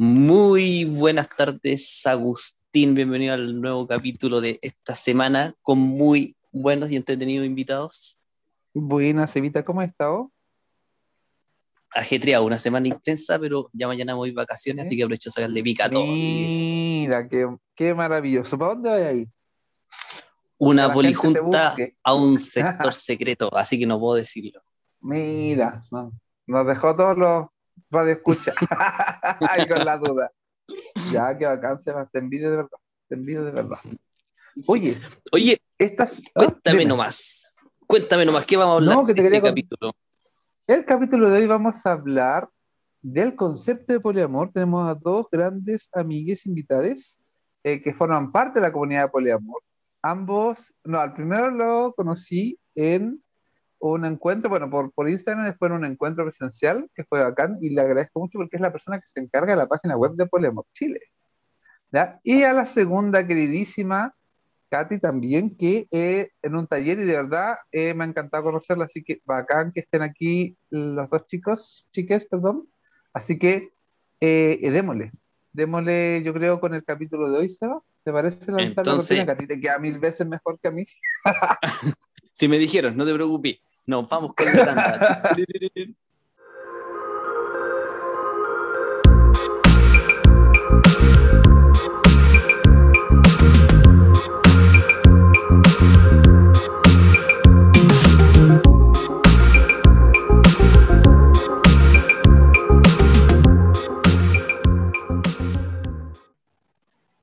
Muy buenas tardes, Agustín. Bienvenido al nuevo capítulo de esta semana con muy buenos y entretenidos invitados. Buenas, Evita, ¿cómo has estado? Ajetreado, una semana intensa, pero ya mañana voy vacaciones, así que aprovecho a sacarle pica a todo. que Mira, qué, qué maravilloso. ¿Para dónde vas ahí? Una polijunta a un sector secreto, así que no puedo decirlo. Mira, no, nos dejó todos los radioescuchas ahí con la duda. Ya, qué bacán, Sebas, te envidio de verdad, te envidio de verdad. Oye, Oye, estas... ah, cuéntame dime. nomás. Cuéntame nomás, ¿qué vamos a hablar No, que te quería este capítulo? El capítulo de hoy vamos a hablar del concepto de poliamor. Tenemos a dos grandes amigues invitadas eh, que forman parte de la comunidad de poliamor. Ambos, no, al primero lo conocí en un encuentro, bueno, por, por Instagram, después en un encuentro presencial que fue bacán y le agradezco mucho porque es la persona que se encarga de la página web de Poliamor Chile. ¿ya? Y a la segunda queridísima Katy también, que eh, en un taller y de verdad eh, me ha encantado conocerla, así que bacán que estén aquí los dos chicos, chiques, perdón. Así que eh, eh, démosle, démosle yo creo con el capítulo de hoy, Seba. ¿Te parece lanzar la Entonces- cortina que a ti te queda mil veces mejor que a mí? Si me dijeron, no te preocupes, no, vamos con la tanda.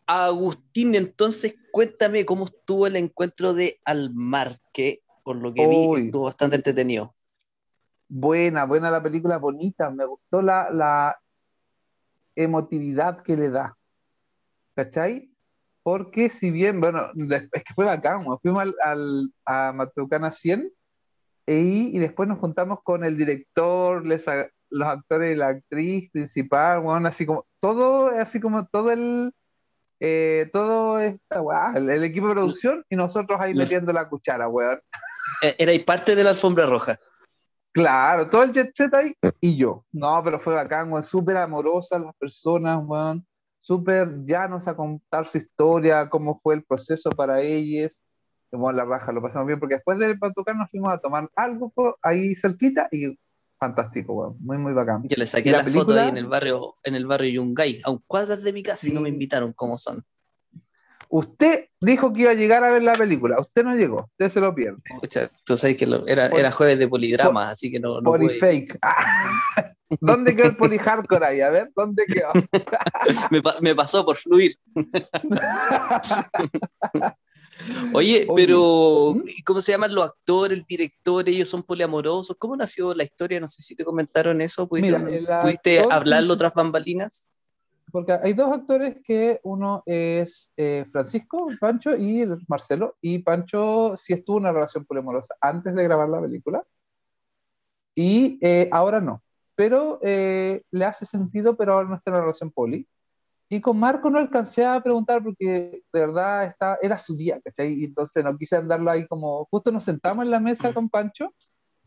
Agustín, entonces cuéntame cómo estuvo el encuentro de Almar, que por lo que vi Uy. estuvo bastante entretenido. Buena, buena la película, bonita. Me gustó la, la emotividad que le da. ¿Cachai? Porque si bien, bueno, es que fue bacán, fuimos al, al- a Matucana 100 y, y después nos juntamos con el director, les los actores y la actriz principal, weón, así como, todo, así como todo el, eh, todo esta, el, el equipo de producción y nosotros ahí Los- metiendo la cuchara, weón. Eh, Era parte de la alfombra roja. Claro, todo el jet set ahí y yo. No, pero fue bacán, weón. Súper amorosas las personas, weón. Súper llanos a contar su historia, cómo fue el proceso para ellas. Como la raja, lo pasamos bien, porque después del Patucán nos fuimos a tomar algo po- ahí cerquita y fantástico, weón. Muy, muy bacán. Yo le saqué ¿Y la la, foto película? ahí en el barrio, en el barrio Yungay, a un cuadras de mi casa y no me Sí. invitaron como son. Usted dijo que iba a llegar a ver la película. Usted no llegó, usted se lo pierde. Pucha, tú sabes que lo- era, Por- era jueves de polidrama, así que no, no. Polifake. Ah, ¿Dónde quedó el polihardcore ahí? A ver, ¿dónde quedó? me, me pasó por fluir. Oye, Oye, pero ¿mm? ¿cómo se llaman los actores, el director? Ellos son poliamorosos. ¿Cómo nació la historia? No sé si te comentaron eso. ¿Pudiste, Mira, ¿pudiste actor- hablarlo tras bambalinas? Porque hay dos actores que uno es eh, Francisco, Pancho, y el Marcelo. Y Pancho sí estuvo en una relación poliamorosa antes de grabar la película. Y eh, ahora no. Pero eh, le hace sentido, pero ahora no está en una relación poli. Y con Marco no alcancé a preguntar porque de verdad estaba, era su día, ¿cachai? Y entonces no quise andarlo ahí como, justo nos sentamos en la mesa con Pancho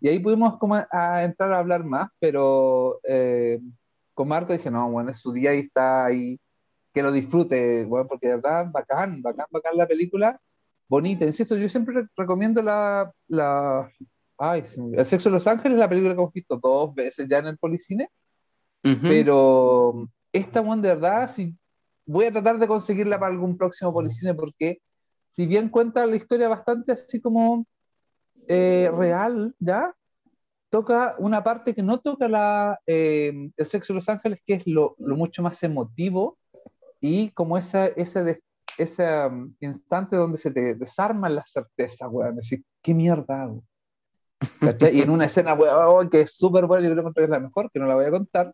y ahí pudimos como a, a entrar a hablar más, pero eh, con Marco dije, no, bueno, es su día y está ahí, que lo disfrute, bueno, porque de verdad, bacán, bacán, bacán la película, bonita, insisto, yo siempre re- recomiendo la, la, ay, El Sexo de Los Ángeles, la película que hemos visto dos veces ya en el Policine, Ujú. pero esta one de verdad, si voy a tratar de conseguirla para algún próximo Policine porque si bien cuenta la historia bastante así como eh, real, ¿ya? Toca una parte que no toca la, eh, el sexo de Los Ángeles, que es lo, lo mucho más emotivo y como esa, ese, de- ese um, instante donde se te desarma la certeza, weón, decir, ¿qué mierda hago? Y en una escena, weón, que es súper buena, yo creo que es la mejor, que no la voy a contar,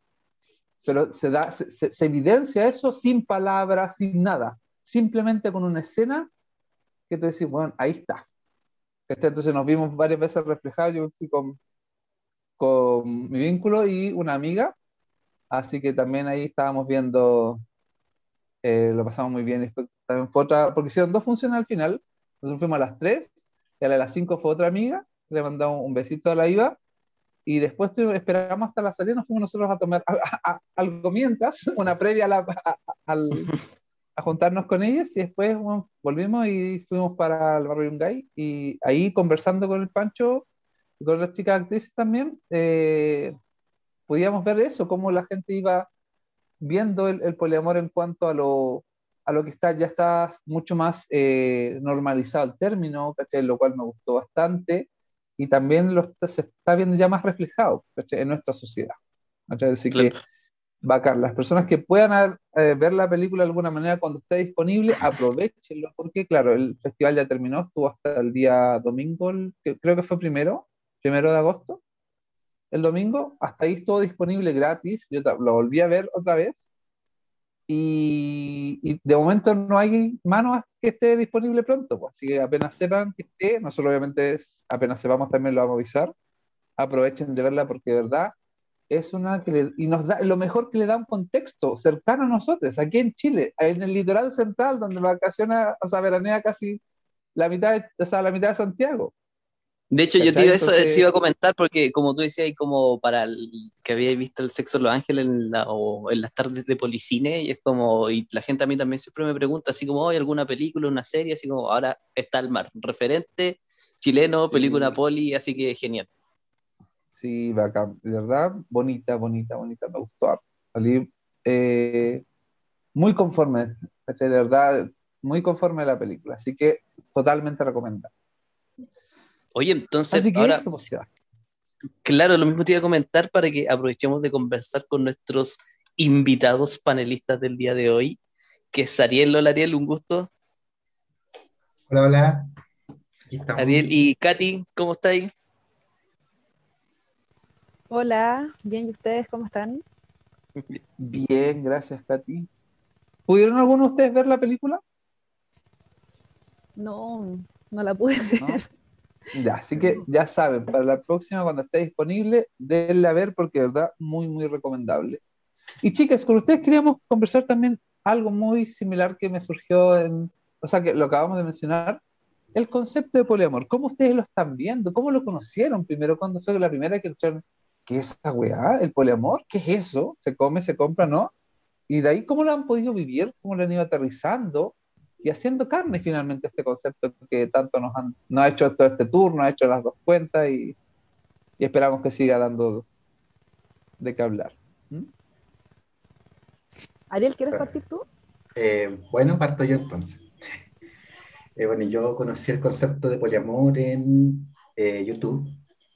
pero se, da, se, se- se evidencia eso sin palabras, sin nada, simplemente con una escena que tú decís, bueno, ahí está. Entonces nos vimos varias veces reflejados, yo fui con, con mi vínculo y una amiga, así que también ahí estábamos viendo, eh, lo pasamos muy bien, también fue otra, porque hicieron dos funciones al final, nosotros fuimos a las 3, y a las 5 fue otra amiga, le mandamos un besito a la IVA, y después esperamos hasta la salida, nos fuimos nosotros a tomar algo mientras, una previa a, a, juntarnos con ellas y después volvimos y fuimos para el barrio Yungay y ahí conversando con el Pancho con las chicas actrices también, eh, podíamos ver eso, cómo la gente iba viendo el, poliamor en cuanto a lo, a lo que está, ya está mucho más eh, normalizado el término, lo cual me gustó bastante. Y también lo, se está viendo ya más reflejado en nuestra sociedad. Es decir, que bacán, las personas que puedan eh, ver la película de alguna manera cuando esté disponible, aprovechenlo, porque claro, el festival ya terminó, estuvo hasta el día domingo, que, creo que fue primero, primero de agosto, el domingo, hasta ahí estuvo disponible gratis, yo lo volví a ver otra vez, y, de momento no hay mano que esté disponible pronto, pues. así que apenas sepan que esté, nosotros obviamente apenas sepamos también lo vamos a avisar, aprovechen de verla porque de verdad es una que y nos da lo mejor que le da un contexto cercano a nosotros, aquí en Chile, en el litoral central donde vacaciona, o sea, veranea casi la mitad o sea, la mitad de Santiago. De hecho, yo te iba, eso, iba a comentar porque, como tú decías, y como para el que había visto el sexo de los ángeles en o en las tardes de policine, y es como, y la gente a mí también siempre me pregunta, así como, ¿hay alguna película, una serie? Así como, ahora está el mar, referente chileno, película poli, así que genial. Sí, bacán, de verdad, bonita, bonita, bonita, me gustó. Salí eh, muy conforme, de verdad, muy conforme a la película, así que totalmente recomendada. Oye, entonces, ahora, claro, lo mismo te iba a comentar para que aprovechemos de conversar con nuestros invitados panelistas del día de hoy, que es Ariel. Hola, Ariel, un gusto. Hola, hola. Ariel y Katy, ¿cómo estáis? Hola, bien, ¿y ustedes cómo están? Bien, gracias, Katy. ¿Pudieron alguno de ustedes ver la película? No, no la pude ver. Ya, así que ya saben, para la próxima, cuando esté disponible, denle a ver porque verdad muy, muy recomendable. Y chicas, con ustedes queríamos conversar también algo muy similar que me surgió en, o sea, que lo acabamos de mencionar, el concepto de poliamor. ¿Cómo ustedes lo están viendo? ¿Cómo lo conocieron primero? ¿Cuándo fue la primera que escucharon? ¿Qué es esa weá? ¿El poliamor? ¿Qué es eso? ¿Se come, se compra, no? Y de ahí, ¿cómo lo han podido vivir? ¿Cómo lo han ido aterrizando? Y haciendo carne finalmente este concepto que tanto nos, han, ha hecho todo este turno, ha hecho las dos cuentas y, esperamos que siga dando de qué hablar. ¿Mm? Ariel, ¿quieres partir tú? Eh, bueno, parto yo entonces. Eh, bueno, yo conocí el concepto de poliamor en eh, YouTube,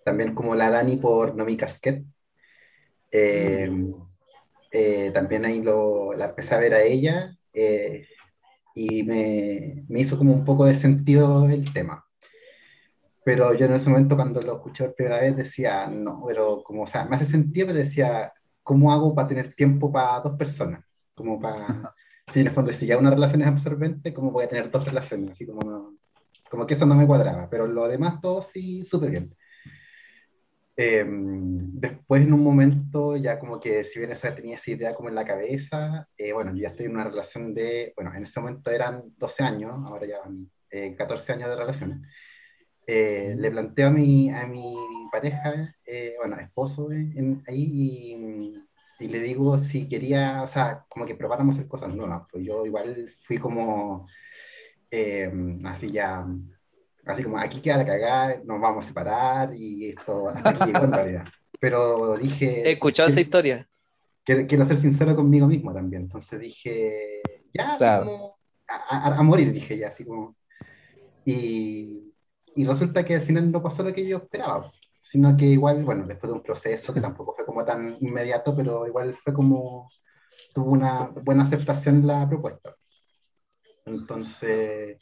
también como la Dani por Nomi Casquet. también ahí lo, la empecé a ver a ella y me, me, hizo como un poco de sentido el tema. Pero yo en ese momento cuando lo escuché por primera vez decía, no, pero como, o sea, me hace sentido, pero decía, ¿cómo hago para tener tiempo para dos personas? Como para, si en el fondo, si ya una relación es absorbente, ¿cómo voy a tener dos relaciones? Así como, como que eso no me cuadraba, pero lo demás todo sí, súper bien. Em, después, en un momento, ya como que si bien esa, tenía esa idea como en la cabeza, eh, bueno, yo ya estoy en una relación de, bueno, en ese momento eran 12 años, ahora ya van 14 eh, años de relación. Eh, le planteo a mi, a mi pareja, bueno, esposo ahí, y, y, le digo si quería, o sea, como que probáramos hacer cosas nuevas. Pues yo igual fui como, así ya así como aquí queda la cagada, nos vamos a separar y esto hasta aquí llegó en realidad. Pero dije... He escuchado esa historia. Quiero, ser sincero conmigo mismo también, entonces dije, ya, así como, a, morir, dije ya, así como... Y, y resulta que al final no pasó lo que yo esperaba, sino que igual, bueno, después de un proceso que tampoco fue como tan inmediato, pero igual fue como, tuvo una buena aceptación la propuesta. Entonces,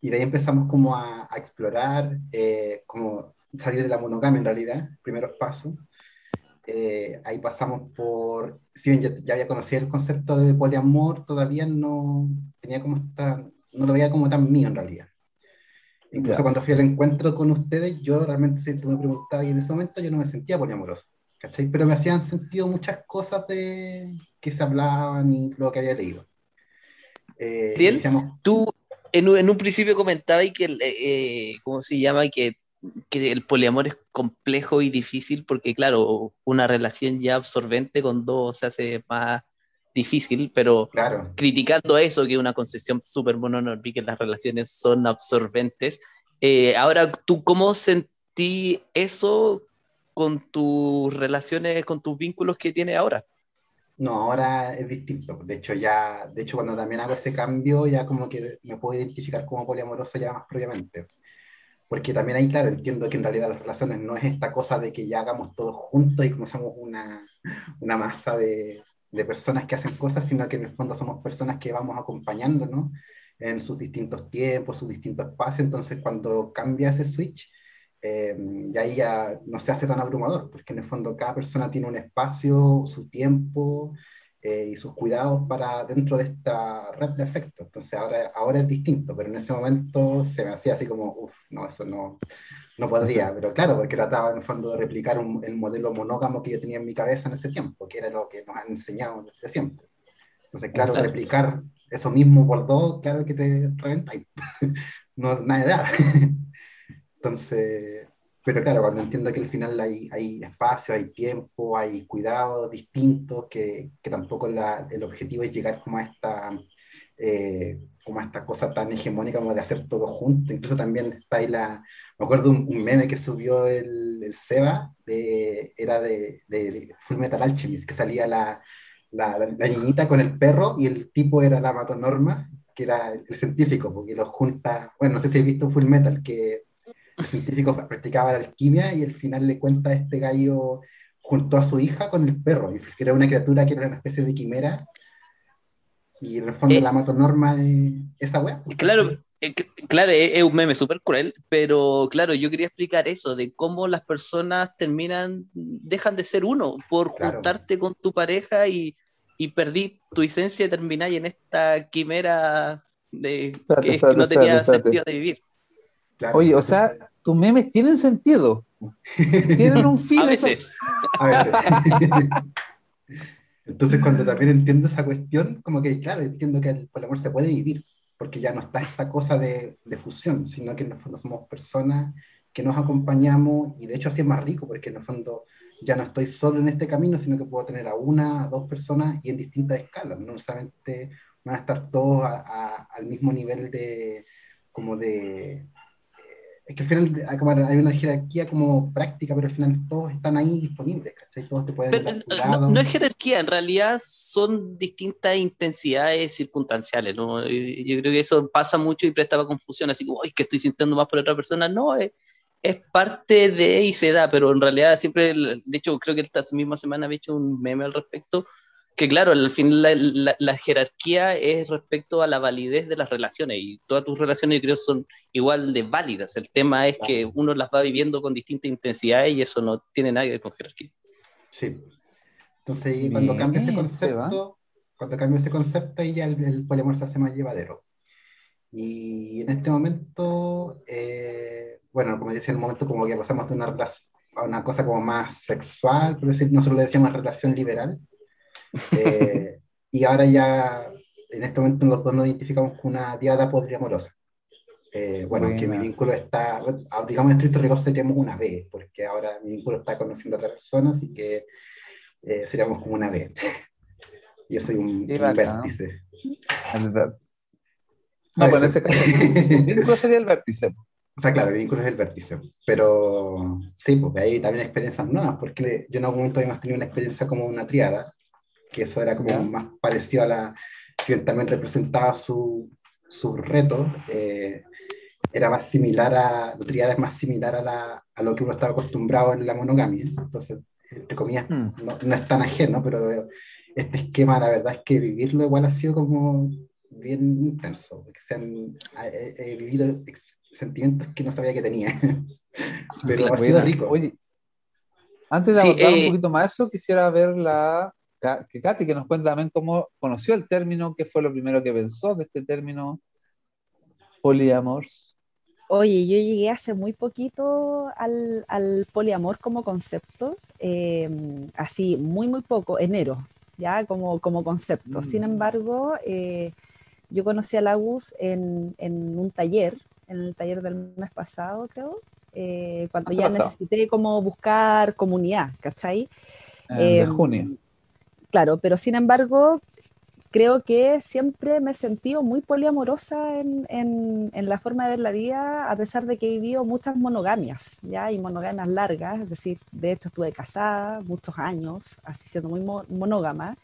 y de ahí empezamos como a, a explorar, eh, como salir de la monogamia en realidad, primeros pasos. Eh, ahí pasamos por, si bien yo ya había conocido el concepto de poliamor, todavía no tenía como esta, no lo veía como tan mío en realidad. Incluso cuando fui al encuentro con ustedes, yo realmente, si tú me preguntabas, y en ese momento yo no me sentía poliamoroso, ¿cachai? Pero me hacían sentido muchas cosas de, que se hablaban y lo que había leído. Eh, ¿tú en un, en un principio comentaba y que, eh, ¿cómo se llama? Que que el poliamor es complejo y difícil porque, claro, una relación ya absorbente con dos se hace más difícil, pero Claro. criticando eso, que es una concepción súper mononórmica, que las relaciones son absorbentes. Eh, ahora, ¿tú cómo sentí eso con tus relaciones, con tus vínculos que tienes ahora? No, ahora es distinto. De hecho, ya, de hecho, cuando también hago ese cambio, ya como que me puedo identificar como poliamorosa ya más propiamente. Porque también ahí, claro, entiendo que en realidad las relaciones no es esta cosa de que ya hagamos todos juntos y como somos una, una masa de, de personas que hacen cosas, sino que en el fondo somos personas que vamos acompañándonos en sus distintos tiempos, sus distintos espacios. Entonces, cuando cambia ese switch, eh, y ahí ya no se hace tan abrumador, porque en el fondo cada persona tiene un espacio, su tiempo eh, y sus cuidados para dentro de esta red de afecto. Entonces ahora, ahora es distinto, pero en ese momento se me hacía así como, uff, no, eso no, no podría. Pero claro, porque trataba en el fondo de replicar un, el modelo monógamo que yo tenía en mi cabeza en ese tiempo, que era lo que nos han enseñado desde siempre. Entonces, claro, Exacto. replicar eso mismo por dos, claro que te reventa y no, nada de nada. Entonces, pero claro, cuando entiendo que al final hay, hay espacio, hay tiempo, hay cuidados distintos, que, que tampoco la- el objetivo es llegar como a esta, eh, como a esta cosa tan hegemónica como de hacer todo junto. Incluso también está ahí la, me acuerdo un, un meme que subió el, el Seba, de- era de, de Full Metal Alchemist, que salía la, la, la, la niñita con el perro y el tipo era la matonorma, que era el, científico, porque los junta, bueno, no sé si has visto Full Metal, que científico practicaba la alquimia y al final le cuenta a este gallo junto a su hija con el perro, y que era una criatura que era una especie de quimera, y en el fondo Eh, la matonorma es esa weá. pues, Claro, eh, claro, es, es un meme súper cruel, pero claro, yo quería explicar eso, de cómo las personas terminan, dejan de ser uno por Claro. juntarte con tu pareja y, y perdí tu esencia y termináis en esta quimera de Espérate, que, que espérate, no tenía espérate, espérate. sentido de vivir. Claro, Oye, o sea, tus memes tienen sentido, tienen un fin. A veces. A veces. Entonces, cuando también entiendo esa cuestión, como que, claro, entiendo que el poliamor se puede vivir, porque ya no está esta cosa de, de fusión, sino que en el fondo somos personas que nos acompañamos, y de hecho así es más rico, porque en el fondo ya no estoy solo en este camino, sino que puedo tener a una, a dos personas y en distintas escalas, no necesariamente van a estar todos a- a- al mismo nivel de, como de, es que al final hay, como- hay una jerarquía como práctica, pero al final todos están ahí disponibles, ¿cachai? Todos te pueden Pero, eh, no, no es jerarquía, en realidad son distintas intensidades circunstanciales, ¿no? Yo creo que eso pasa mucho y prestaba confusión, así como, "Ay, que estoy sintiendo más por otra persona. No, es, es parte de y se da, pero en realidad siempre, de hecho, creo que esta misma semana había hecho un meme al respecto, que claro, al final la, la- la jerarquía es respecto a la validez de las relaciones y todas tus relaciones yo creo son igual de válidas. El tema es que uno las va viviendo con distintas intensidades y eso no tiene nada que ver con jerarquía. Sí. Entonces, ahí cuando cambia ese Bien, concepto, cuando cambia ese concepto, ahí ya el, el poliamor se hace más llevadero. Y en este momento, eh, bueno, como decía, en un momento como que pasamos de una, a una cosa como más sexual, por decir, nosotros le decíamos relación liberal. Eh, y ahora ya, en este momento los dos nos identificamos con una diada poliamorosa. Eh, bueno, que mi vínculo está, ah, digamos en estricto rigor seríamos una B, porque ahora mi vínculo está conociendo a otra persona, así que eh, seríamos como una B. Yo soy un, un bacán. vértice. El ver- No, pues en veces. ese caso, tu vínculo sería el vértice. O sea, claro, mi vínculo es el vértice, pero sí, porque hay también experiencias nuevas, porque yo en algún momento habíamos tenido una experiencia como una triada, que eso era como más parecido a la, si bien también representaba su, su reto, eh, era más similar a, la triada es más similar a, la, a lo que uno estaba acostumbrado en la monogamia, entonces, entre comillas, Hmm. no, no es tan ajeno, pero este esquema, la verdad es que vivirlo igual ha sido como bien intenso, porque se han, he, he vivido sentimientos que no sabía que tenía, pero ha sido rico. Oye, antes de Sí, abordar eh, un poquito más eso, quisiera ver la que Katy que nos cuenta también cómo conoció el término, qué fue lo primero que pensó de este término poliamor. Oye, yo llegué hace muy poquito al, al poliamor como concepto, eh, así muy, muy poco, enero, ya como, como concepto. Mm. Sin embargo, eh, yo conocí a Lagus en, en un taller, en el taller del mes pasado, creo, eh, cuando ya necesité como buscar comunidad, ¿cachai? de em, junio. Claro, pero sin embargo, creo que siempre me he sentido muy poliamorosa en, en, la forma de ver la vida, a pesar de que he vivido muchas monogamias, ¿ya? Y monogamias largas, es decir, de hecho estuve casada muchos años, así siendo muy monógama.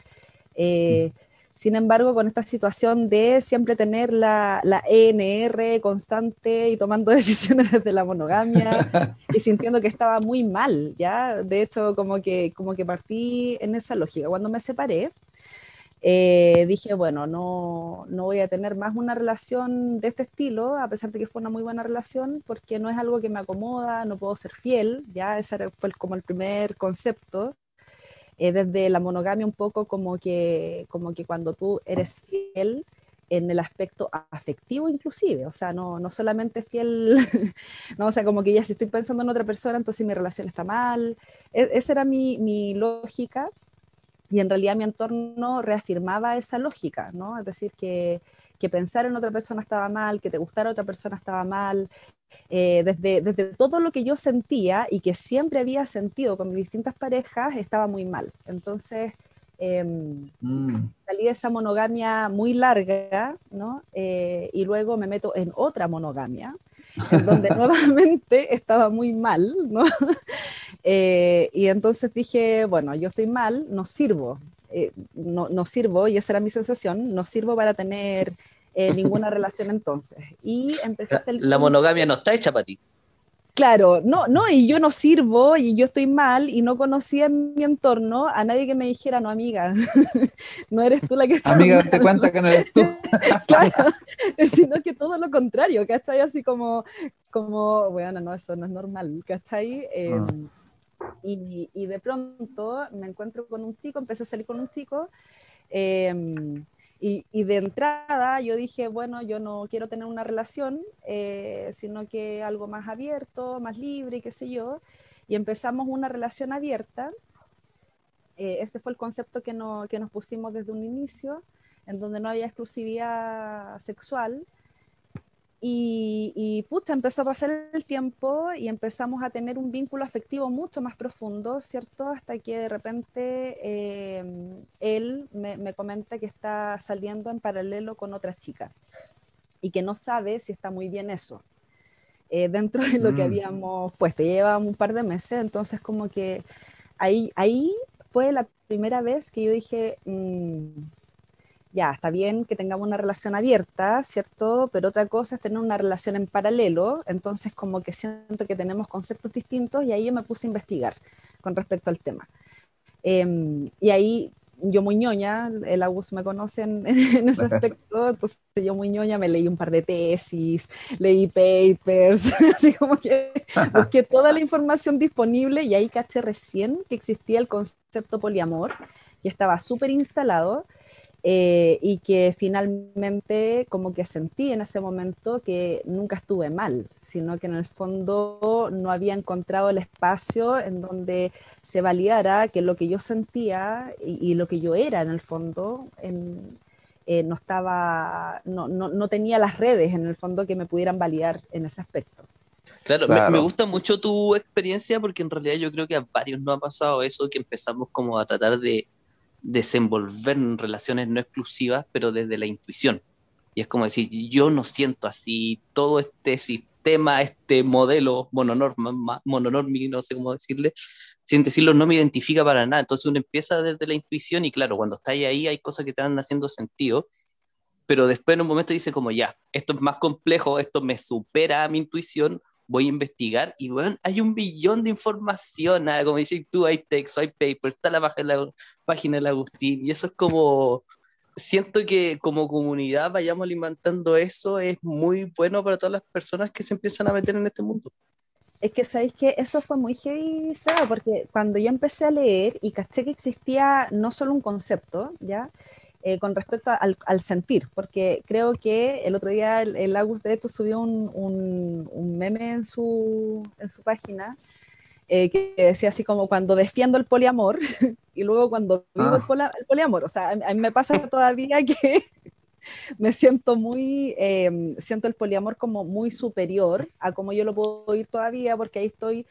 Eh, mm. Sin embargo, con esta situación de siempre tener la, la, ENR constante y tomando decisiones desde la monogamia y sintiendo que estaba muy mal, ¿ya? De hecho, como que, como que partí en esa lógica. Cuando me separé, eh, dije, bueno, no, no voy a tener más una relación de este estilo, a pesar de que fue una muy buena relación, porque no es algo que me acomoda, no puedo ser fiel, ¿ya? Ese fue como el primer concepto. Eh, desde la monogamia un poco como que, como que cuando tú eres fiel en el aspecto afectivo inclusive, o sea, no, no solamente fiel, no, o sea, como que ya si estoy pensando en otra persona, entonces mi relación está mal. E, esa era mi, mi lógica y en realidad mi entorno reafirmaba esa lógica, ¿no? Es decir, que, que pensar en otra persona estaba mal, que te gustara otra persona estaba mal, eh, desde, desde todo lo que yo sentía y que siempre había sentido con mis distintas parejas, estaba muy mal. Entonces, em, mm. salí de esa monogamia muy larga, ¿no? Eh, y luego me meto en otra monogamia, en donde nuevamente estaba muy mal, ¿no? Eh, y entonces dije, bueno, yo estoy mal, no sirvo, no, no, sirvo, y esa era mi sensación, no sirvo para tener eh, ninguna relación entonces. Y empecé a hacer... La monogamia no está hecha para ti. Claro, no, no, y yo no sirvo y yo estoy mal y no conocía en mi entorno a nadie que me dijera, no, amiga, no eres tú la que está. Amiga, te cuenta que no eres tú. claro, sino que todo lo contrario, ¿cachai? Así como, como, bueno, no, eso no es normal, ¿cachai? Eh, y, de pronto me encuentro con un chico, empecé a salir con un chico. Eh, y, de entrada yo dije, bueno, yo no quiero tener una relación, eh, sino que algo más abierto, más libre, qué sé yo. Y empezamos una relación abierta. Eh, ese fue el concepto que, no, que nos pusimos desde un inicio, en donde no había exclusividad sexual. Y, y pucha, empezó a pasar el tiempo y empezamos a tener un vínculo afectivo mucho más profundo, ¿cierto? Hasta que de repente em, él me, me, comenta que está saliendo en paralelo con otra chica y que no sabe si está muy bien eso. Eh, dentro de lo que mm. habíamos puesto, lleva un par de meses, entonces como que ahí, ahí fue la primera vez que yo dije, mmm, ya, está bien que tengamos una relación abierta, ¿cierto? Pero otra cosa es tener una relación en paralelo, entonces como que siento que tenemos conceptos distintos y ahí yo me puse a investigar con respecto al tema. Em, y ahí yo muy ñoña, el Augusto me conoce en, ese aspecto, entonces yo muy ñoña me leí un par de tesis, leí papers, así como que busqué toda la información disponible y ahí caché recién que existía el concepto poliamor y estaba súper instalado eh, y que finalmente como que sentí en ese momento que nunca estuve mal, sino que en el fondo no había encontrado el espacio en donde se validara que lo que yo sentía y, lo que yo era en el fondo eh, no estaba, no, no, no, tenía las redes en el fondo que me pudieran validar en ese aspecto. Claro, Me, me, gusta mucho tu experiencia porque en realidad yo creo que a varios no ha pasado eso, que empezamos como a tratar de desenvolver relaciones no exclusivas, pero desde la intuición. Y es como decir, yo no siento así, todo este sistema, este modelo mononorma, mononormi, no sé cómo decirle, sin decirlo, no me identifica para nada. Entonces uno empieza desde la intuición y claro, cuando está ahí hay cosas que te van haciendo sentido, pero después en un momento dice como ya, esto es más complejo, esto me supera a mi intuición, voy a investigar y bueno, hay un billón de información, ¿ah? como dices tú, hay texto, hay paper, está la la página del Agustín y eso es como, siento que como comunidad vayamos alimentando eso, es muy bueno para todas las personas que se empiezan a meter en este mundo. Es que sabéis que eso fue muy heavy, porque cuando yo empecé a leer y caché que existía no solo un concepto, ¿ya? Eh, con respecto al, sentir, porque creo que el otro día el, el Agus de hecho subió un, un, meme en su, en su página eh, que decía así como cuando defiendo el poliamor y luego cuando vivo el, ah. poliamor. O sea, a mí me pasa todavía que, me siento muy, em, siento el poliamor como muy superior a como yo lo puedo ir todavía, porque ahí estoy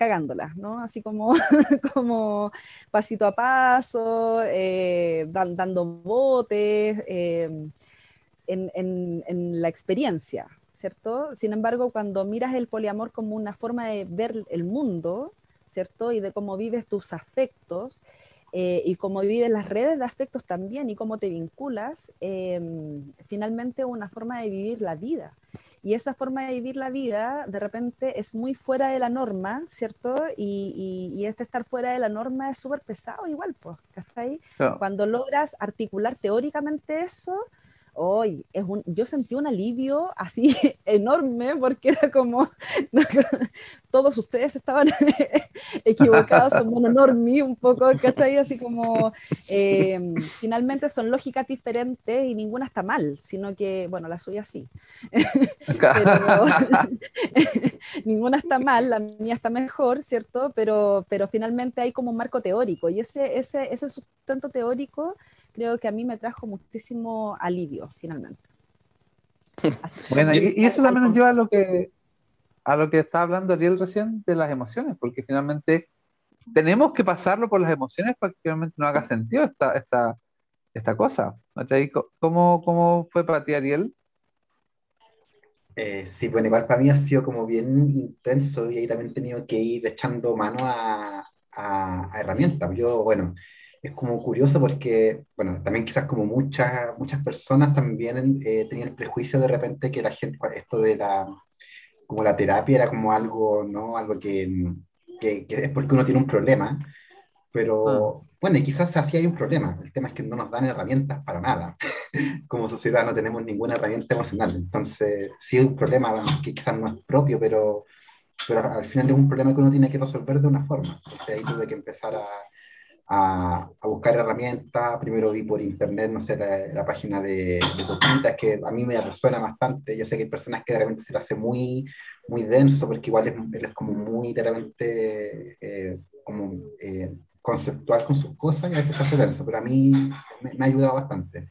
cagándola, ¿no? Así como, como pasito a paso, eh, dando botes, em, en, en, en la experiencia, ¿cierto? Sin embargo, cuando miras el poliamor como una forma de ver el mundo, ¿cierto? Y de cómo vives tus afectos, eh, y cómo vives las redes de afectos también y cómo te vinculas, em, finalmente una forma de vivir la vida. Y esa forma de vivir la vida de repente es muy fuera de la norma, ¿cierto? Y, y, este estar fuera de la norma es súper pesado igual, pues, ahí? Cuando logras articular teóricamente eso, hoy es un, yo sentí un alivio así enorme porque era como todos ustedes estaban equivocados, son mononormi un poco, ¿cachai? Así como em, finalmente son lógicas diferentes y ninguna está mal, sino que, bueno, la suya sí. pero, ninguna está mal, la mía está mejor, ¿cierto? Pero, pero finalmente hay como un marco teórico y ese, ese, ese sustento teórico creo que a mí me trajo muchísimo alivio finalmente. bueno, y, eso también nos lleva a lo que a lo que está hablando Ariel recién de las emociones, porque finalmente tenemos que pasarlo por las emociones para que finalmente no haga sentido esta, esta, esta cosa. ¿Cómo, ¿Cómo fue para ti, Ariel? Eh, sí, bueno, igual para mí ha sido como bien intenso y ahí también he tenido que ir echando mano a, a, a herramientas. Yo, bueno, es como curioso porque, bueno, también quizás como muchas, muchas personas también eh, tenían el prejuicio de repente que la gente, esto de la, como la terapia era como algo, ¿no? Algo que, que, es porque uno tiene un problema, pero ah. bueno, y quizás así hay un problema, el tema es que no nos dan herramientas para nada, como sociedad no tenemos ninguna herramienta emocional, entonces sí hay un problema que quizás no es propio, pero, pero al final es un problema que uno tiene que resolver de una forma, entonces ahí tuve que empezar a a, buscar herramientas. Primero vi por internet, no sé, la, página de, de que a mí me resuena bastante. Yo sé que hay personas que de repente se le hace muy, muy denso, porque igual es, es como muy de repente eh, como, eh, conceptual con sus cosas y a veces se hace denso, pero a mí me, ha ayudado bastante.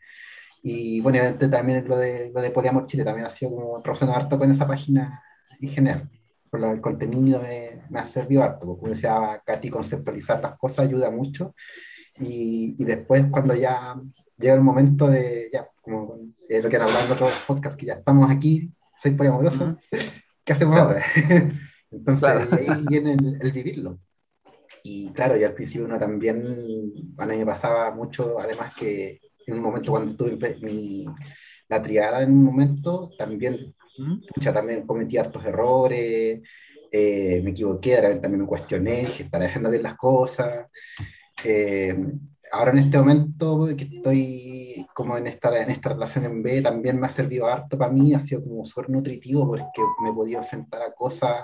Y bueno, también lo de, lo de Poliamor Chile también ha sido como profesional harto con esa página en general el contenido me, me, ha servido harto, porque como decía Katy, conceptualizar las cosas ayuda mucho. Y, y, después cuando ya llega el momento de, ya, como lo que han hablado en otros podcasts, que ya estamos aquí, soy poliamoroso, ¿qué hacemos ahora? Entonces ahí viene el, vivirlo. Y claro, y al principio uno también, a mí me pasaba mucho, además que en un momento cuando tuve mi, la triada en un momento, también ya también cometí hartos errores, eh, me equivoqué, también me cuestioné, dije, ¿estaré haciendo bien las cosas? Eh, ahora en este momento que estoy como en esta, en esta relación en B, también me ha servido harto para mí, ha sido como súper nutritivo porque me he podido enfrentar a cosas,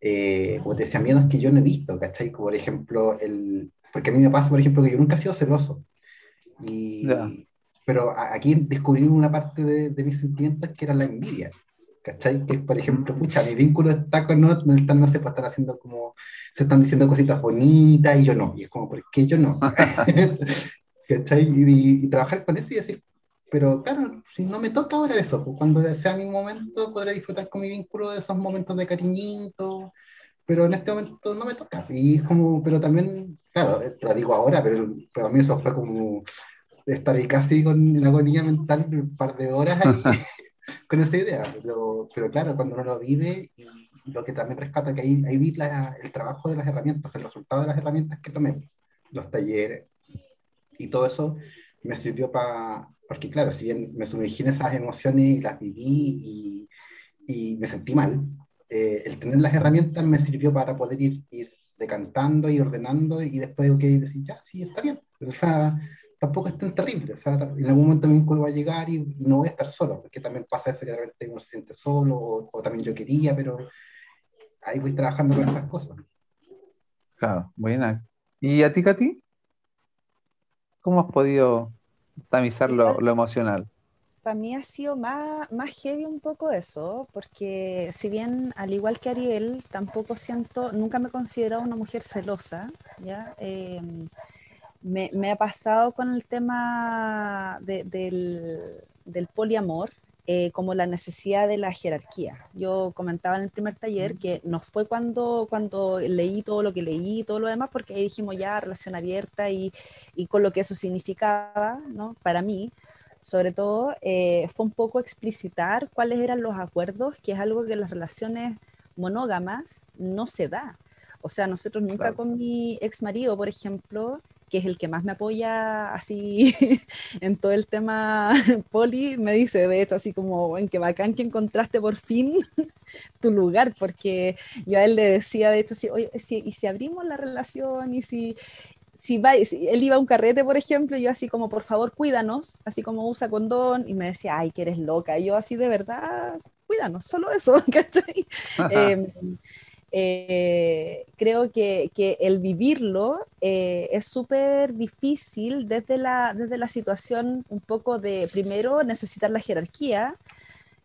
eh, como te decía, miedos que yo no he visto, ¿cachai? Como por ejemplo, el, porque a mí me pasa, por ejemplo, que yo nunca he sido celoso. Y, Pero aquí descubrí una parte de, de mis sentimientos que era la envidia. ¿Cachai? Que por ejemplo, pucha, mi vínculo está con no, no están, no sé, pues están haciendo como, se están diciendo cositas bonitas y yo no, y es como, ¿por qué yo no? ¿cachai? Y, trabajar con eso y decir, pero claro, si no me toca ahora eso, pues cuando sea mi momento podré disfrutar con mi vínculo de esos momentos de cariñito, pero en este momento no me toca, y como, pero también, claro, lo digo ahora, pero para mí eso fue como estar ahí casi con la agonía mental un par de horas ahí, con esa idea, pero, pero, claro, cuando uno lo vive y lo que también rescata que ahí, ahí vi el trabajo de las herramientas, el resultado de las herramientas que tomé, los talleres y todo eso me sirvió para, porque claro, si bien me sumergí en esas emociones y las viví y, y me sentí mal, eh, el tener las herramientas me sirvió para poder ir, ir decantando y ordenando y después que decir, ya, sí, está bien, pero tampoco es tan terrible. O sea, en algún momento mi vínculo va a llegar y, no voy a estar solo, porque también pasa eso que de repente uno se siente solo, o, también yo quería, pero ahí voy trabajando con esas cosas. Claro, buena. ¿Y a ti, Katy? ¿Cómo has podido tamizar lo, lo emocional? Para mí ha sido más, más heavy un poco eso, porque si bien al igual que Ariel, tampoco siento, nunca me he considerado una mujer celosa, ¿ya? Eh, me, me, ha pasado con el tema de, del, del, poliamor, eh, como la necesidad de la jerarquía. Yo comentaba en el primer taller que no fue cuando, cuando leí todo lo que leí y todo lo demás, porque ahí dijimos ya relación abierta y, y con lo que eso significaba ¿no? para mí, sobre todo, eh, fue un poco explicitar cuáles eran los acuerdos, que es algo que en las relaciones monógamas no se da. O sea, nosotros nunca con mi ex marido, por ejemplo, que es el que más me apoya así en todo el tema poli, me dice, de hecho, así como, en que bacán que encontraste por fin tu lugar, porque yo a él le decía, de hecho, Oye, si, y si abrimos la relación y si, si, va, él iba a un carrete, por ejemplo, yo así como, por favor, cuídanos, así como usa condón, y me decía, ay, que eres loca, y yo así de verdad, cuídanos, solo eso, ¿cachai? eh, eh, creo que, que, el vivirlo eh, es súper difícil desde la, desde la situación un poco de, primero, necesitar la jerarquía,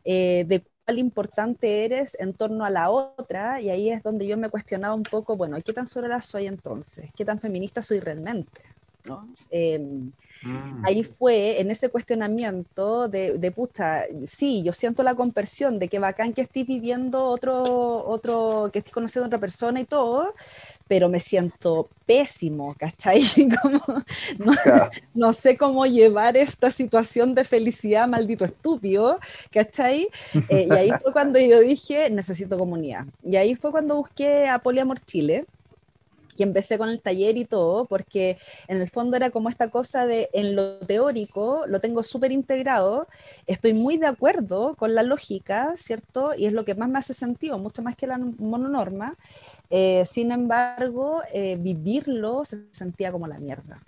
eh, de cuál importante eres en torno a la otra, y ahí es donde yo me cuestionaba un poco, bueno, ¿qué tan sola soy entonces? ¿Qué tan feminista soy realmente? ¿No? Em, mm. Ahí fue en ese cuestionamiento de, de, puta, sí, yo siento la conversión de que bacán que estés viviendo otro, otro, que estés conociendo a otra persona y todo, pero me siento pésimo, ¿cachai? Como, no, no, sé cómo llevar esta situación de felicidad, maldito estúpido, ¿cachai? Eh, y ahí fue cuando yo dije, necesito comunidad. Y ahí fue cuando busqué a Poliamor Chile y empecé con el taller y todo, porque en el fondo era como esta cosa de en lo teórico lo tengo súper integrado, estoy muy de acuerdo con la lógica, ¿cierto? Y es lo que más me hace sentido, mucho más que la mononorma. Eh, sin embargo, eh, vivirlo se sentía como la mierda.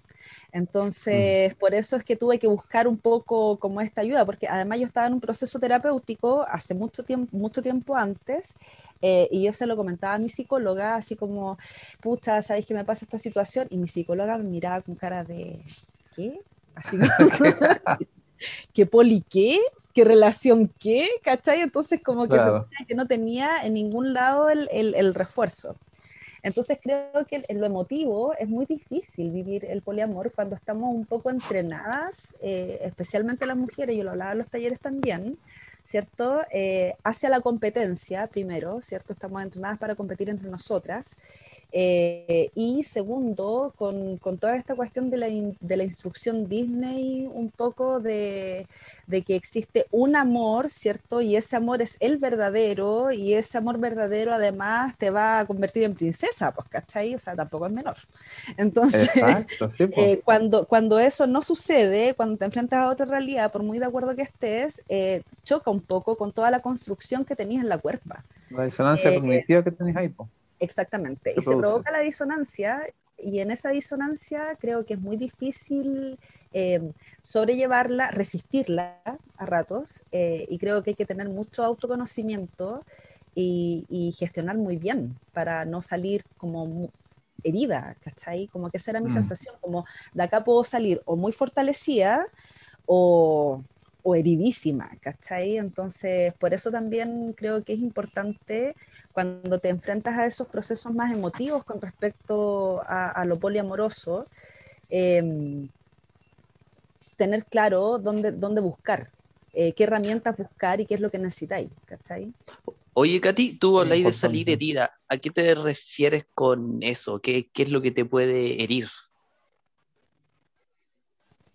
Entonces, por eso es que tuve que buscar un poco como esta ayuda, porque además yo estaba en un proceso terapéutico hace mucho tiempo, mucho tiempo antes, eh, y yo se lo comentaba a mi psicóloga, así como, pucha, ¿sabéis que me pasa esta situación? Y mi psicóloga me miraba con cara de, ¿qué? Así ¿qué poli qué? ¿Qué relación qué? ¿Cachai? Entonces como que, que no tenía en ningún lado el, el, el refuerzo. Entonces creo que en lo emotivo es muy difícil vivir el poliamor cuando estamos un poco entrenadas, eh, especialmente las mujeres, yo lo hablaba en los talleres también, ¿cierto? Eh, hacia la competencia, primero, ¿cierto? Estamos entrenadas para competir entre nosotras. Eh, y segundo, con, con, toda esta cuestión de la, de la instrucción Disney, un poco de, de, que existe un amor, ¿cierto? Y ese amor es el verdadero, y ese amor verdadero además te va a convertir en princesa, pues, ¿cachai? O sea, tampoco es menor. Entonces, pues. eh, cuando, cuando eso no sucede, cuando te enfrentas a otra realidad, por muy de acuerdo que estés, eh, choca un poco con toda la construcción que tenías en la cuerpa. La disonancia cognitiva que tenés ahí, pues. Exactamente. y se provoca la disonancia y en esa disonancia creo que es muy difícil eh, sobrellevarla, resistirla a ratos eh, y creo que hay que tener mucho autoconocimiento y, gestionar muy bien para no salir como herida, ¿cachai? Como que esa era mi mm. sensación, como de acá puedo salir o muy fortalecida o, o heridísima, ¿cachai? Entonces, por eso también creo que es importante cuando te enfrentas a esos procesos más emotivos con respecto a, lo poliamoroso, em, tener claro dónde, dónde buscar, eh, qué herramientas buscar y qué es lo que necesitáis. ¿cachai? Oye, Katy, tú habláis de salir herida. ¿A qué te refieres con eso? ¿Qué, qué es lo que te puede herir?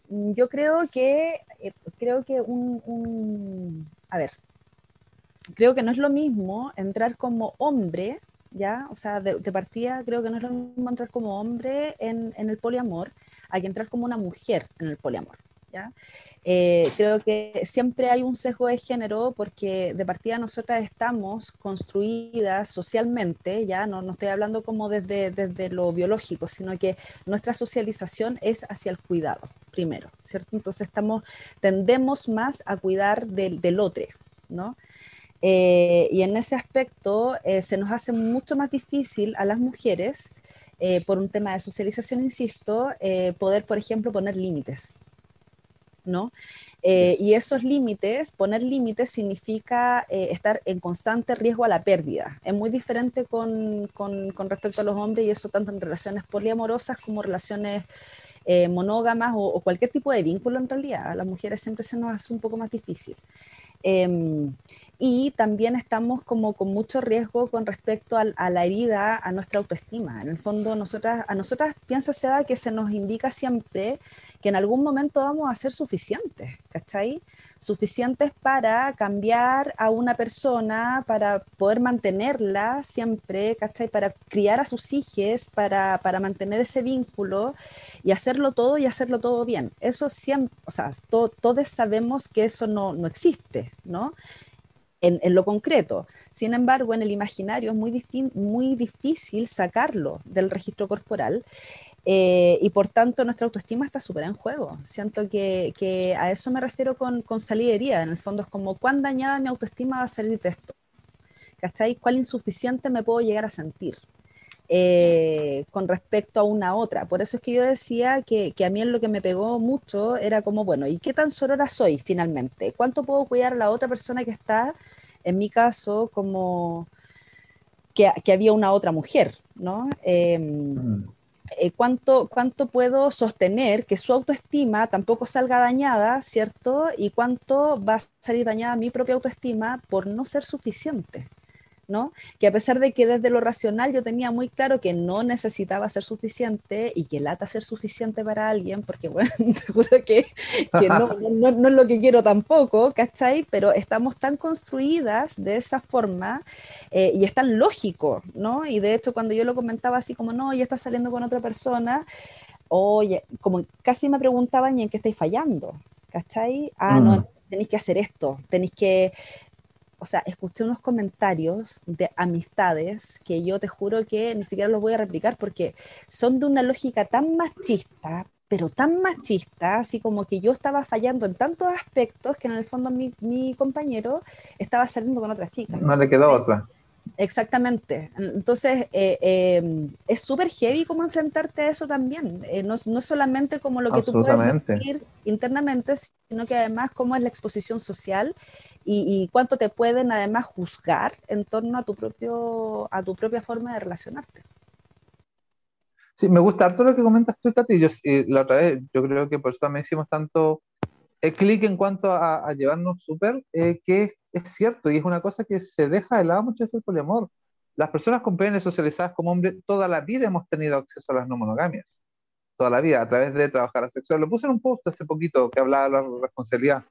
Yo creo que, eh, creo que un, un, a ver, creo que no es lo mismo entrar como hombre, ¿ya? O sea, de, partida creo que no es lo mismo entrar como hombre en, en, el poliamor a que entrar como una mujer en el poliamor, ¿ya? Eh, creo que siempre hay un sesgo de género porque de partida nosotras estamos construidas socialmente, ya no, no estoy hablando como desde, desde lo biológico, sino que nuestra socialización es hacia el cuidado, primero, ¿cierto? Entonces estamos, tendemos más a cuidar del, del otro, ¿no? Eh, y en ese aspecto eh, se nos hace mucho más difícil a las mujeres, eh, por un tema de socialización, insisto, poder, por ejemplo, poner límites. ¿no? y esos límites, poner límites significa estar en constante riesgo a la pérdida. Es muy diferente con, con, con, respecto a los hombres y eso tanto en relaciones poliamorosas como relaciones eh, monógamas o, cualquier tipo de vínculo en realidad. A las mujeres siempre se nos hace un poco más difícil. Em, y también estamos como con mucho riesgo con respecto a, la herida, a nuestra autoestima. En el fondo, nosotras, a nosotras piensa Seba que se nos indica siempre que en algún momento vamos a ser suficientes, ¿cachai? Suficientes para cambiar a una persona, para poder mantenerla siempre, ¿cachai? Para criar a sus hijos, para, para mantener ese vínculo y hacerlo todo y hacerlo todo bien. Eso siempre, o sea, todos sabemos que eso no, no existe, ¿no? En, lo concreto. Sin embargo, en el imaginario es muy, muy difícil sacarlo del registro corporal eh, y por tanto nuestra autoestima está súper en juego. Siento que, a eso me refiero con, con salidería. En el fondo es como, ¿cuán dañada mi autoestima va a salir de esto? ¿Cachai? ¿Cuál insuficiente me puedo llegar a sentir? Eh, con respecto a una otra. Por eso es que yo decía que, que, a mí en lo que me pegó mucho era como, bueno, ¿y qué tan sorora soy finalmente? ¿Cuánto puedo cuidar a la otra persona que está en mi caso, como que, había una otra mujer, ¿no? Em, mm. eh, ¿cuánto, ¿Cuánto puedo sostener que su autoestima tampoco salga dañada, ¿cierto? Y cuánto va a salir dañada mi propia autoestima por no ser suficiente. Que a pesar de que desde lo racional yo tenía muy claro que no necesitaba ser suficiente y que lata ser suficiente para alguien, porque bueno, te juro que, no, es lo que quiero tampoco, ¿cachai? Pero estamos tan construidas de esa forma eh, y es tan lógico, ¿no? Y de hecho cuando yo lo comentaba así como, no, ya estás saliendo con otra persona, oye, como casi me preguntaban, ¿y en qué estáis fallando? ¿Cachai? Ah, no, mm. tenéis que hacer esto, tenéis que, o sea, escuché unos comentarios de amistades que yo te juro que ni siquiera los voy a replicar porque son de una lógica tan machista, pero tan machista, así como que yo estaba fallando en tantos aspectos que en el fondo mi, mi compañero estaba saliendo con otras chicas. No le quedó otra. Exactamente. Entonces, eh, em, es súper heavy como enfrentarte a eso también. Eh, no, no, solamente como lo que tú puedes sentir internamente, sino que además cómo es la exposición social y, cuánto te pueden además juzgar en torno a tu, propio, a tu propia forma de relacionarte. Sí, me gusta harto lo que comentas tú, Tati. Yo, eh, la otra vez, yo creo que por eso también hicimos tanto el clic en cuanto a, llevarnos súper, eh, que es, cierto y es una cosa que se deja de lado muchas veces el poliamor. Las personas con penes socializadas como hombres toda la vida hemos tenido acceso a las no monogamias. Toda la vida, a través de trabajar sexual. Lo puse en un post hace poquito que hablaba de la responsabilidad.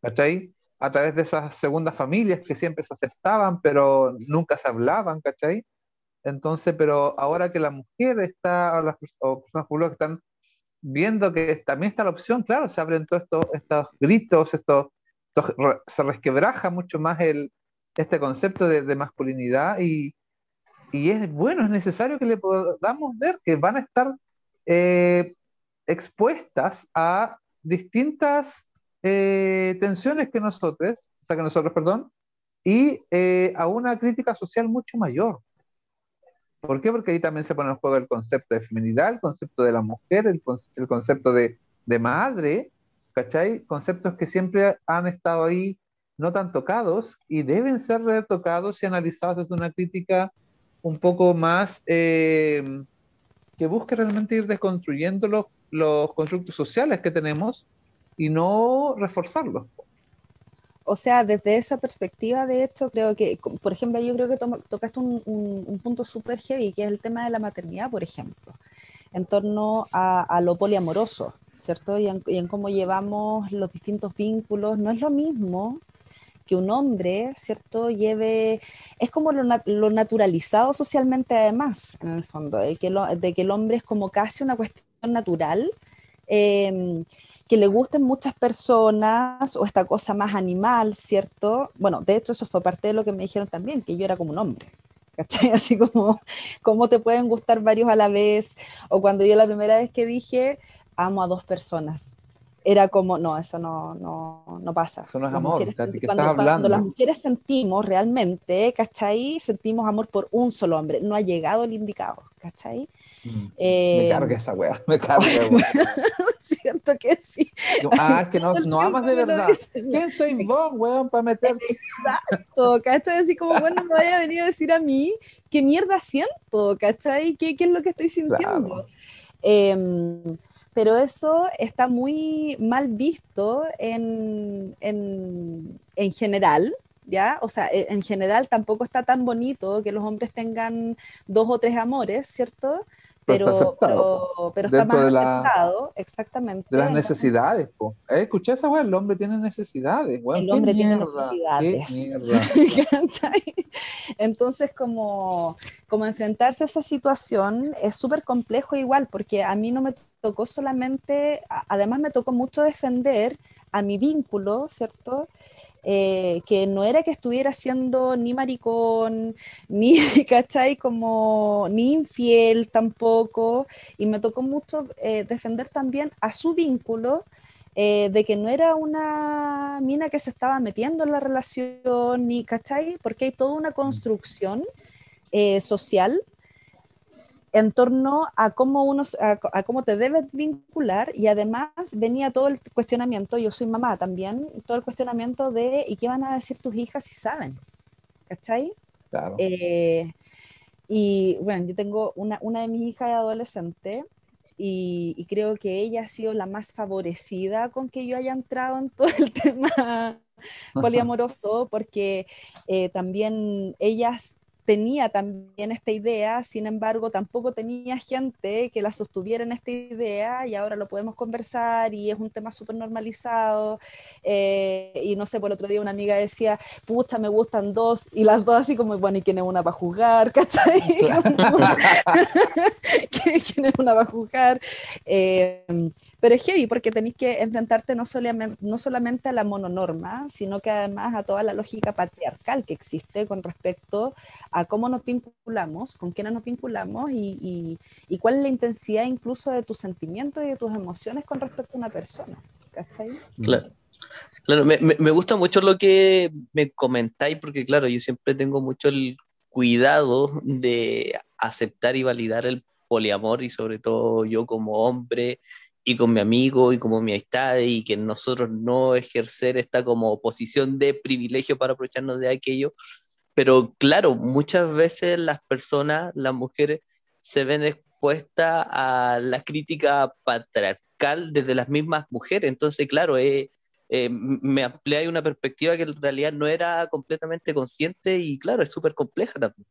¿Cachai? a través de esas segundas familias que siempre se aceptaban, pero nunca se hablaban, ¿cachai? Entonces, pero ahora que la mujer está, o las personas públicas están viendo que también está la opción, claro, se abren todos estos, estos se resquebraja mucho más este concepto de, masculinidad y, es bueno, es necesario que le podamos ver que van a estar eh, expuestas a distintas eh, tensiones que nosotros, o sea, nosotros, perdón, y eh, a una crítica social mucho mayor. ¿Por qué? Porque ahí también se pone en juego el concepto de feminidad, el concepto de la mujer, el, el concepto de, de, madre, ¿cachai? Conceptos que siempre han estado ahí no tan tocados y deben ser retocados y analizados desde una crítica un poco más eh, que busque realmente ir desconstruyendo los, los constructos sociales que tenemos y no reforzarlo. O sea, desde esa perspectiva, de hecho, creo que, por ejemplo, yo creo que tocaste un, punto súper heavy, que es el tema de la maternidad, por ejemplo, en torno a, lo poliamoroso, ¿cierto? Y en, cómo llevamos los distintos vínculos. No es lo mismo que un hombre, ¿cierto?, lleve, es como lo, naturalizado socialmente además, en el fondo, de que, de que el hombre es como casi una cuestión natural. Eh, que le gusten muchas personas o esta cosa más animal, ¿cierto? Bueno, de hecho eso fue parte de lo que me dijeron también, que yo era como un hombre. ¿Cachai? Así como, ¿cómo te pueden gustar varios a la vez? O cuando yo la primera vez que dije, amo a dos personas. Era como, no, eso no, no, no pasa. Eso no es amor, cuando, cuando, las mujeres sentimos realmente, ¿cachai? Sentimos amor por un solo hombre. No ha llegado el indicado, ¿cachai? Mm. me eh, carga esa weá, me carga. Siento que sí. Ah, es que no, no amas de verdad. ¿Quién soy vos, weón, para meterte? Exacto, ¿cachai? Así como, bueno, me vaya a venir a decir a mí qué mierda siento, ¿cachai? ¿Qué, qué es lo que estoy sintiendo? Em, pero eso está muy mal visto en, en, en general, ¿ya? O sea, e, en general tampoco está tan bonito que los hombres tengan dos o tres amores, ¿cierto? Pero, pero, está más aceptado, exactamente. De las necesidades, po. Eh, escuché esa weá, el hombre tiene necesidades, El hombre tiene necesidades. Entonces, como, como enfrentarse a esa situación es súper complejo igual, porque a mí no me tocó solamente, además me tocó mucho defender a mi vínculo, ¿cierto? Eh, que no era que estuviera siendo ni maricón, ni, ¿cachai? Como, ni infiel tampoco, y me tocó mucho eh, defender también a su vínculo, eh, de que no era una mina que se estaba metiendo en la relación, ni, ¿cachai? Porque hay toda una construcción social en torno a cómo, uno, a, cómo te debes vincular y además venía todo el cuestionamiento, yo soy mamá también, todo el cuestionamiento de ¿y qué van a decir tus hijas si saben? ¿Cachai? Claro. Eh, y bueno, yo tengo una, una de mis hijas adolescente y, y, creo que ella ha sido la más favorecida con que yo haya entrado en todo el tema poliamoroso porque eh, también ellas tenía también esta idea, sin embargo, tampoco tenía gente que la sostuviera en esta idea y ahora lo podemos conversar y es un tema súper normalizado. Eh, y no sé, por otro día una amiga decía, pucha, me gustan dos, y las dos así como, bueno, ¿y quién es una para jugar? ¿Cachai? ¿Quién es una para jugar? Eh, pero es heavy porque tenéis que enfrentarte no solamente, no solamente a la mononorma, sino que además a toda la lógica patriarcal que existe con respecto a cómo nos vinculamos, con quiénes nos vinculamos y, y, cuál es la intensidad incluso de tus sentimientos y de tus emociones con respecto a una persona. ¿Cachai? Claro. Claro, me, me, gusta mucho lo que me comentáis, porque claro, yo siempre tengo mucho el cuidado de aceptar y validar el poliamor y sobre todo yo como hombre y con mi amigo y como mi amistad y que nosotros no ejercer esta como posición de privilegio para aprovecharnos de aquello. Pero claro, muchas veces las personas, las mujeres, se ven expuestas a la crítica patriarcal desde las mismas mujeres. Entonces, claro, eh, eh, me amplía una perspectiva que en realidad no era completamente consciente y claro, es súper compleja también.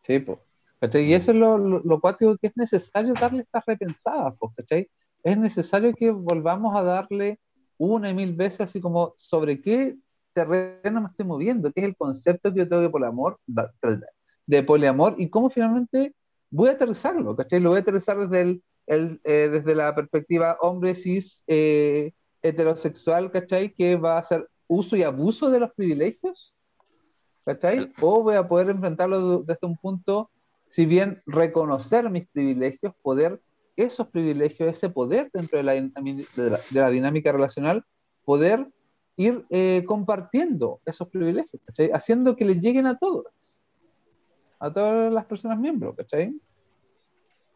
Sí, pues. Y eso es lo, lo, cuático que es necesario darle estas repensadas, ¿cachai? Es necesario que volvamos a darle una y mil veces así como sobre qué terreno me estoy moviendo, qué es el concepto que yo tengo de poliamor, de poliamor y cómo finalmente voy a aterrizarlo, ¿cachai? Lo voy a aterrizar desde, el, el eh, desde la perspectiva hombre cis eh, heterosexual, ¿cachai? Que va a hacer uso y abuso de los privilegios, ¿cachai? O voy a poder enfrentarlo desde un punto si bien reconocer mis privilegios, poder esos privilegios, ese poder dentro de la, de la, dinámica relacional, poder ir eh, compartiendo esos privilegios, haciendo que les lleguen a todos, a todas las personas miembros, ¿cachai?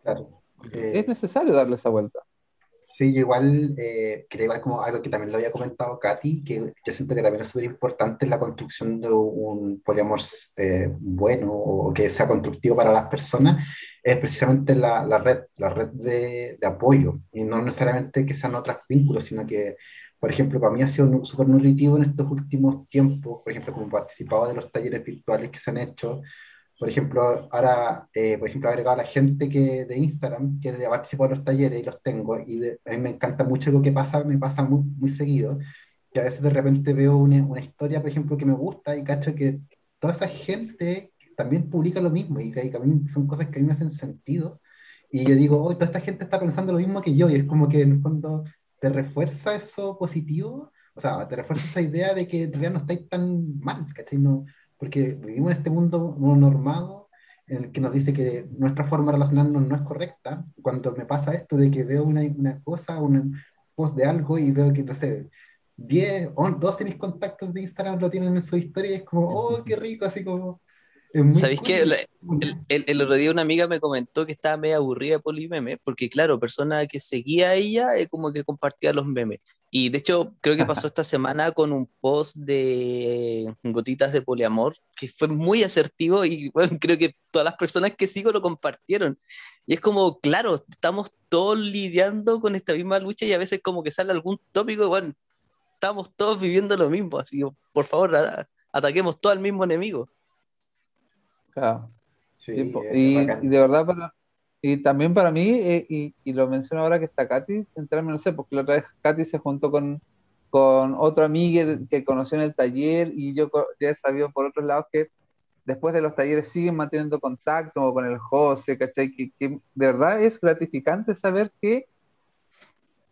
Claro. es necesario darle esa vuelta. Sí, yo igual eh, creo igual como algo que también lo había comentado Katy, que yo siento que también es súper importante la construcción de un poliamor eh, bueno o que sea constructivo para las personas, es precisamente la, la red, la red de, de, apoyo, y no necesariamente que sean otros vínculos, sino que, por ejemplo, para mí ha sido súper nutritivo en estos últimos tiempos, por ejemplo, como participado de los talleres virtuales que se han hecho, por ejemplo, ahora, eh, por ejemplo, he agregado a la gente que, de Instagram que participa en los talleres y los tengo, y a mí me encanta mucho lo que pasa, me pasa muy, muy seguido, que a veces de repente veo una, una, historia, por ejemplo, que me gusta y cacho que toda esa gente también publica lo mismo y que, a mí son cosas que a mí me hacen sentido. Y yo digo, hoy toda esta gente está pensando lo mismo que yo, y es como que en el fondo te refuerza eso positivo, o sea, te refuerza esa idea de que en realidad no estáis tan mal, ¿cachai? No, porque vivimos en este mundo normado en el que nos dice que nuestra forma de relacionarnos no es correcta. Cuando me pasa esto de que veo una, una cosa, un post de algo y veo que, no sé, 10 o 12 de mis contactos de Instagram lo tienen en su historia y es como, oh, qué rico, así como, ¿Sabéis qué? El, el, otro día una amiga me comentó que estaba medio aburrida de Polimeme, porque claro, persona que seguía a ella es como que compartía los memes. Y de hecho, creo que pasó esta semana con un post de gotitas de poliamor, que fue muy asertivo y bueno, creo que todas las personas que sigo lo compartieron. Y es como, claro, estamos todos lidiando con esta misma lucha y a veces como que sale algún tópico, y bueno, estamos todos viviendo lo mismo, así que por favor, ataquemos todo al mismo enemigo. Claro. y, de verdad, para, y también para mí, eh, y, y, lo menciono ahora que está Katy, entrarme, no sé, porque la otra vez Katy se juntó con, con otro amigo que conoció en el taller y yo ya he sabido por otros lados que después de los talleres siguen manteniendo contacto con el José, ¿cachai? Que, que de verdad es gratificante saber que,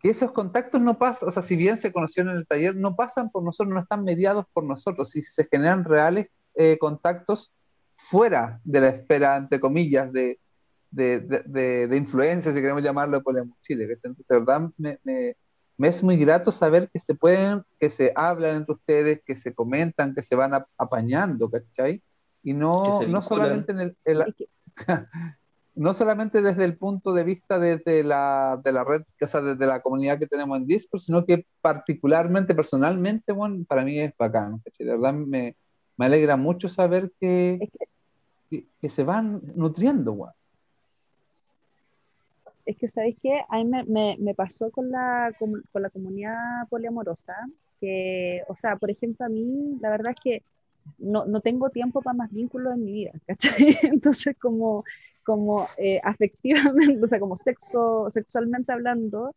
que esos contactos no pasan, o sea, si bien se conocieron en el taller, no pasan por nosotros, no están mediados por nosotros, y se generan reales eh, contactos fuera de la esfera, entre comillas, de, de, de, de influencia, si queremos llamarlo, de Chile. Entonces, de verdad, me, me, me, es muy grato saber que se pueden, que se hablan entre ustedes, que se comentan, que se van apañando, ¿cachai? Y no, no solamente en el, no solamente desde el punto de vista de, la, de la red, o sea, desde la comunidad que tenemos en Discord, sino que particularmente, personalmente, bueno, para mí es bacán. De verdad me, me alegra mucho saber que, que, se van nutriendo. Es que, ¿sabéis qué? A mí me, me, me pasó con la, con, con la comunidad poliamorosa, que, o sea, por ejemplo, a mí, la verdad es que no, no, tengo tiempo para más vínculos en mi vida, ¿cachai? Entonces, como, como eh, afectivamente, o sea, como sexo, sexualmente hablando,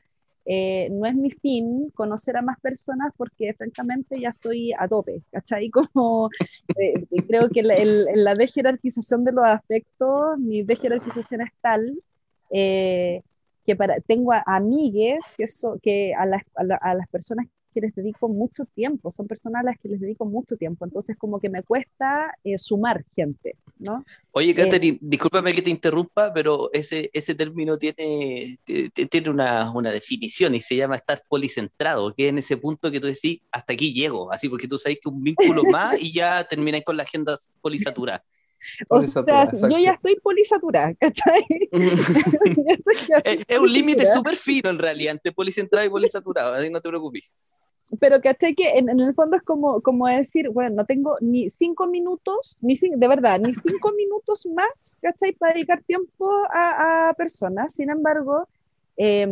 eh, no es mi fin conocer a más personas porque francamente ya estoy a tope, ¿cachai? Como eh, creo que la, el, la desjerarquización de los afectos, mi desjerarquización es tal que para, tengo amigues que, so, que a, las, a, a las personas que les dedico mucho tiempo, son personas a las que les dedico mucho tiempo, entonces como que me cuesta eh, sumar gente, ¿no? Oye, Catherine, eh, discúlpame que te interrumpa, pero ese, ese término tiene, tiene una, una, definición y se llama estar policentrado, que es en ese punto que tú decís, hasta aquí llego, así porque tú sabes que un vínculo más y ya terminas con la agenda polisaturada. O sea, yo ya estoy polisaturada, ¿cachai? es, un límite súper fino en realidad entre policentrado y polisaturado, así no te preocupes pero caché que en, en, el fondo es como, como decir, bueno, no tengo ni cinco minutos, ni de verdad, ni cinco minutos más, ¿cachai? Para dedicar tiempo a, a personas. Sin embargo, eh,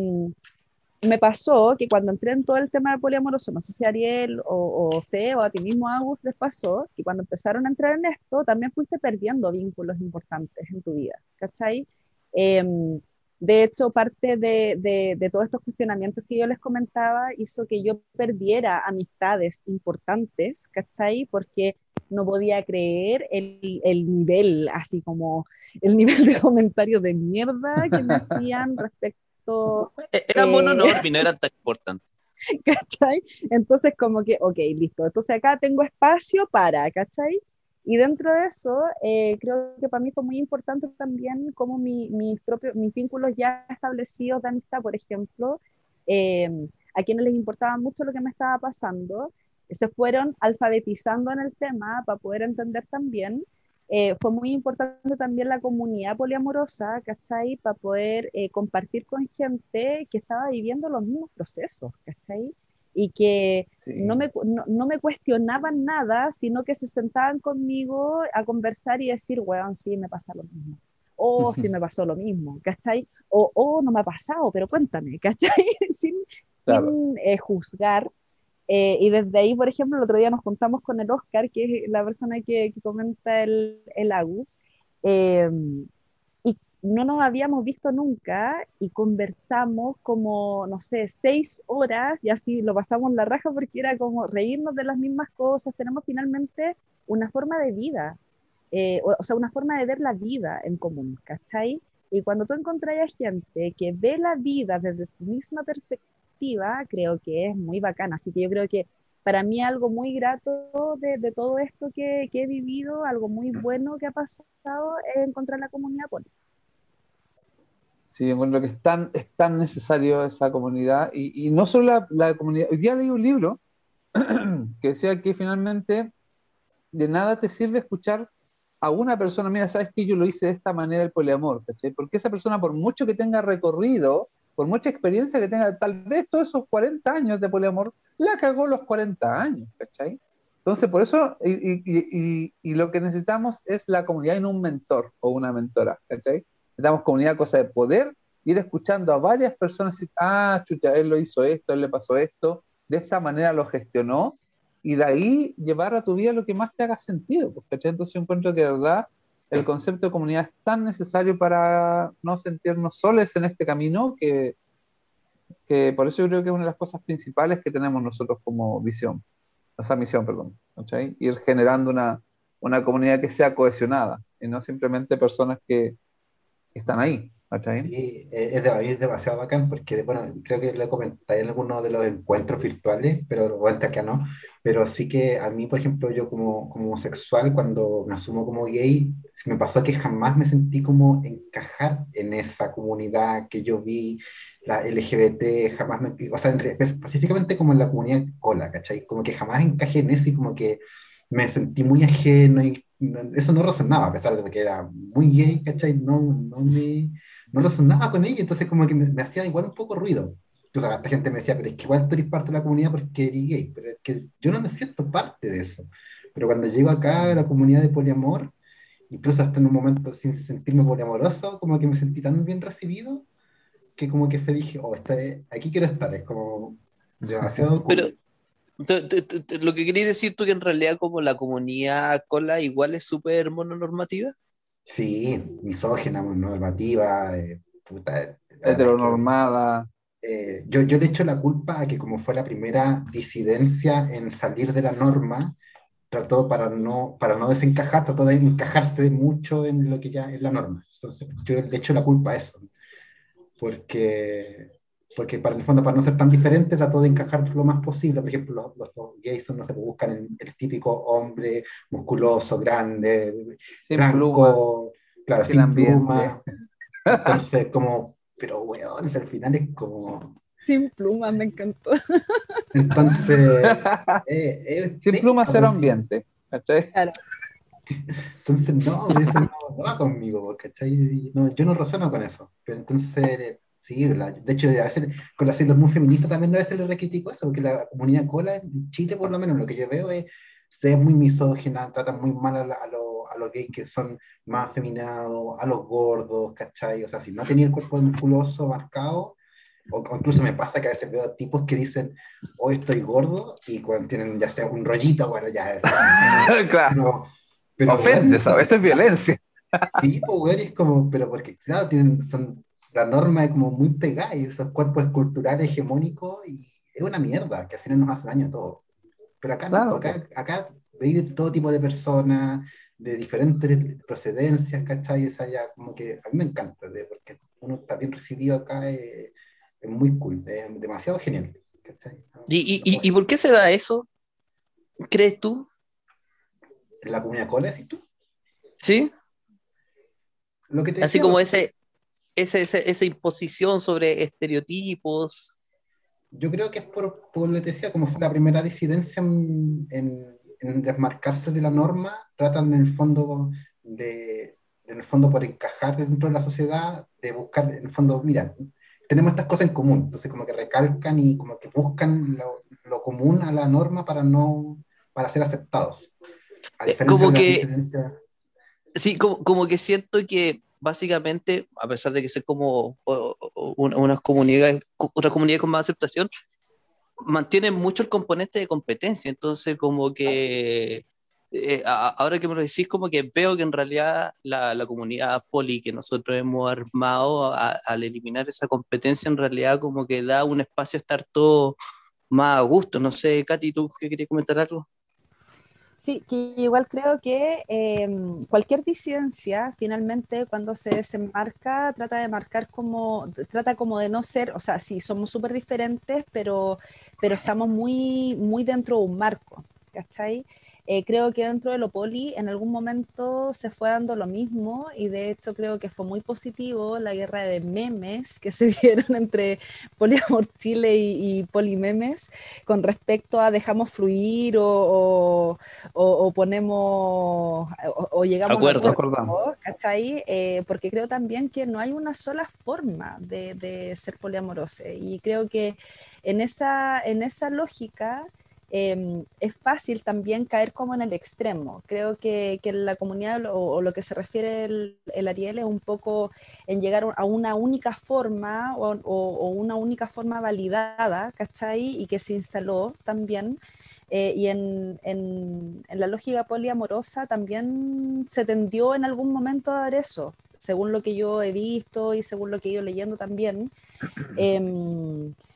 me pasó que cuando entré en todo el tema de poliamoroso, no sé si Ariel o, o C o a ti mismo Agus les pasó, que cuando empezaron a entrar en esto, también fuiste perdiendo vínculos importantes en tu vida, ¿cachai? Eh, de hecho, parte de, de, todos estos cuestionamientos que yo les comentaba hizo que yo perdiera amistades importantes, ¿cachai? Porque no podía creer el, el nivel, así como el nivel de comentarios de mierda que me hacían respecto... E-, era mono eh, no era tan importante. ¿Cachai? Entonces como que, ok, listo, entonces acá tengo espacio para, ¿cachai? Y dentro de eso, eh, creo que para mí fue muy importante también como mi, mis propios, mis vínculos ya establecidos de amistad, por ejemplo, eh, a quienes les importaba mucho lo que me estaba pasando, se fueron alfabetizando en el tema para poder entender también. Eh, fue muy importante también la comunidad poliamorosa, ¿cachai? Para poder compartir con gente que estaba viviendo los mismos procesos, ¿cachai? Y que no, me, no, me cuestionaban nada, sino que se sentaban conmigo a conversar y decir, weón, sí, me pasa lo mismo. O sí me pasó lo mismo, ¿cachai? O, oh, no me ha pasado, pero cuéntame, ¿cachai? sin, eh, juzgar. Eh, y desde ahí, por ejemplo, el otro día nos juntamos con el Oscar, que es la persona que, que comenta el, el Agus, eh, no nos habíamos visto nunca y conversamos como, no sé, seis horas y así lo pasamos la raja porque era como reírnos de las mismas cosas. Tenemos finalmente una forma de vida, eh, o, sea, una forma de ver la vida en común, ¿cachai? Y cuando tú encontrás a gente que ve la vida desde tu misma perspectiva, creo que es muy bacana. Así que yo creo que para mí algo muy grato de, de todo esto que, que, he vivido, algo muy bueno que ha pasado, es encontrar la comunidad política. Sí, encuentro que es tan, es tan necesario esa comunidad y, y no solo la, la, comunidad. Hoy día leí un libro que decía que finalmente de nada te sirve escuchar a una persona, mira, sabes que yo lo hice de esta manera el poliamor, ¿cachai? Porque esa persona, por mucho que tenga recorrido, por mucha experiencia que tenga, tal vez todos esos 40 años de poliamor, la cagó los 40 años, ¿cachai? Entonces, por eso, y, y, lo que necesitamos es la comunidad y no un mentor o una mentora, ¿cachai? Necesitamos comunidad, cosa de poder ir escuchando a varias personas decir, ah, chucha, él lo hizo esto, él le pasó esto, de esta manera lo gestionó, y de ahí llevar a tu vida lo que más te haga sentido, ¿cachai? Entonces encuentro que de verdad el concepto de comunidad es tan necesario para no sentirnos soles en este camino que, que por eso yo creo que es una de las cosas principales que tenemos nosotros como visión, o sea, misión, perdón, ¿cachai? Ir generando una, una comunidad que sea cohesionada y no simplemente personas que están ahí, Sí, es, es, demasiado bacán porque, bueno, creo que lo comenté en algunos de los encuentros virtuales, pero bueno, acá no. Pero sí que a mí, por ejemplo, yo como, como homosexual, cuando me asumo como gay, me pasó que jamás me sentí como encajar en esa comunidad que yo vi, la LGBT, jamás me, o sea, específicamente como en la comunidad cola, ¿cachai? Como que jamás encajé en eso y como que me sentí muy ajeno y eso no resonaba, a pesar de que era muy gay, ¿cachai? No, no me no resonaba con ella, entonces como que me, hacía igual un poco ruido. O sea, la gente me decía, pero es que igual tú eres parte de la comunidad porque eres gay, pero es que yo no me siento parte de eso. Pero cuando llego acá a la comunidad de poliamor, incluso hasta en un momento sin sentirme poliamoroso, como que me sentí tan bien recibido, que como que dije, oh, aquí quiero estar, es como demasiado Pero lo que quería decir tú que en realidad como la comunidad cola igual es súper mononormativa. Sí, misógina, normativa, eh, puta, heteronormada. Eh, yo, yo le echo la culpa a que como fue la primera disidencia en salir de la norma, trató para no, para no desencajar, trató de encajarse mucho en lo que ya es la norma. Entonces, yo le echo la culpa a eso, porque porque para el fondo, para no ser tan diferente, trató de encajar lo más posible. Por ejemplo, los, gays no se buscan el, típico hombre musculoso, grande, sin blanco, claro, sin, pluma. Entonces, como, pero weón, al final es como... Sin plumas, me encantó. Entonces... Eh, eh, sin plumas cero ambiente. Claro. Entonces, no, eso no, va conmigo, ¿cachai? No, yo no razono con eso. Pero entonces Sí, de hecho, a veces con las siglas muy feministas también a veces le recritico eso, porque la comunidad cola en Chile, por lo menos, lo que yo veo es se es muy misógina, tratan muy mal a, a, los gays que son más afeminados, a los gordos, ¿cachai? O sea, si no tenía el cuerpo musculoso marcado, o, incluso me pasa que a veces veo tipos que dicen, hoy estoy gordo, y cuando tienen ya sea un rollito, bueno, ya es. claro. Pero, Ofende, eso es violencia. Sí, pues, es como, pero porque, claro, tienen, son la norma es como muy pegada y esos cuerpos esculturales hegemónicos y es una mierda que al final nos hace daño a todos. Pero acá, no, acá, acá todo tipo de personas, de diferentes procedencias, ¿cachai? Esa ya como que a mí me encanta, porque uno está bien recibido acá, es, es muy cool, es demasiado genial. ¿cachai? ¿Y, y, ¿Y por qué se da eso? ¿Crees tú? ¿En la comunidad cola, decís tú? Sí. Lo que Así como ese, esa, esa, imposición sobre estereotipos. Yo creo que es por, por lo que decía, como fue la primera disidencia en, en, desmarcarse de la norma, tratan en el fondo de, en el fondo por encajar dentro de la sociedad, de buscar, en el fondo, mira, tenemos estas cosas en común, entonces como que recalcan y como que buscan lo, lo común a la norma para no, para ser aceptados. A eh, como que, sí, como, como que siento que básicamente, a pesar de que ser como unas comunidades, otra comunidad con más aceptación, mantienen mucho el componente de competencia. Entonces, como que eh, ahora que me lo decís, como que veo que en realidad la, la comunidad poli que nosotros hemos armado al eliminar esa competencia, en realidad como que da un espacio a estar todo más a gusto. No sé, Katy, ¿tú qué querías comentar algo? Sí, que igual creo que em, cualquier disidencia, finalmente, cuando se desembarca, trata de marcar como, trata como de no ser, o sea, sí, somos súper diferentes, pero, pero estamos muy, muy dentro de un marco, ¿cachai? Eh, creo que dentro de lo poli en algún momento se fue dando lo mismo y de hecho creo que fue muy positivo la guerra de memes que se dieron entre Poliamor Chile y, y Polimemes con respecto a dejamos fluir o, o, ponemos o, llegamos acuerdo, a acuerdo, ¿cachai? Eh, porque creo también que no hay una sola forma de, de ser poliamoroso y creo que en esa, en esa lógica Em, es fácil también caer como en el extremo. Creo que, que la comunidad o, lo que se refiere el, Ariel es un poco en llegar a una única forma o, o, una única forma validada, ¿cachai? Y que se instaló también. Eh, y en, en, en, la lógica poliamorosa también se tendió en algún momento a dar eso, según lo que yo he visto y según lo que he ido leyendo también. Eh,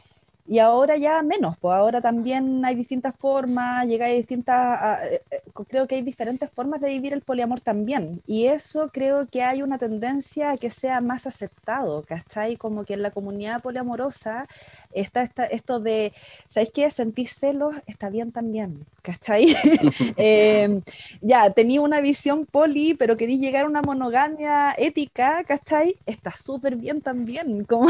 y ahora ya menos, pues ahora también hay distintas formas, llega a distintas, eh, eh, creo que hay diferentes formas de vivir el poliamor también, y eso creo que hay una tendencia a que sea más aceptado, ¿cachai? Como que en la comunidad poliamorosa está, esto de, ¿sabéis qué? Sentir celos está bien también, ¿cachai? Em, ya, tenía una visión poli, pero quería llegar a una monogamia ética, ¿cachai? Está súper bien también, como,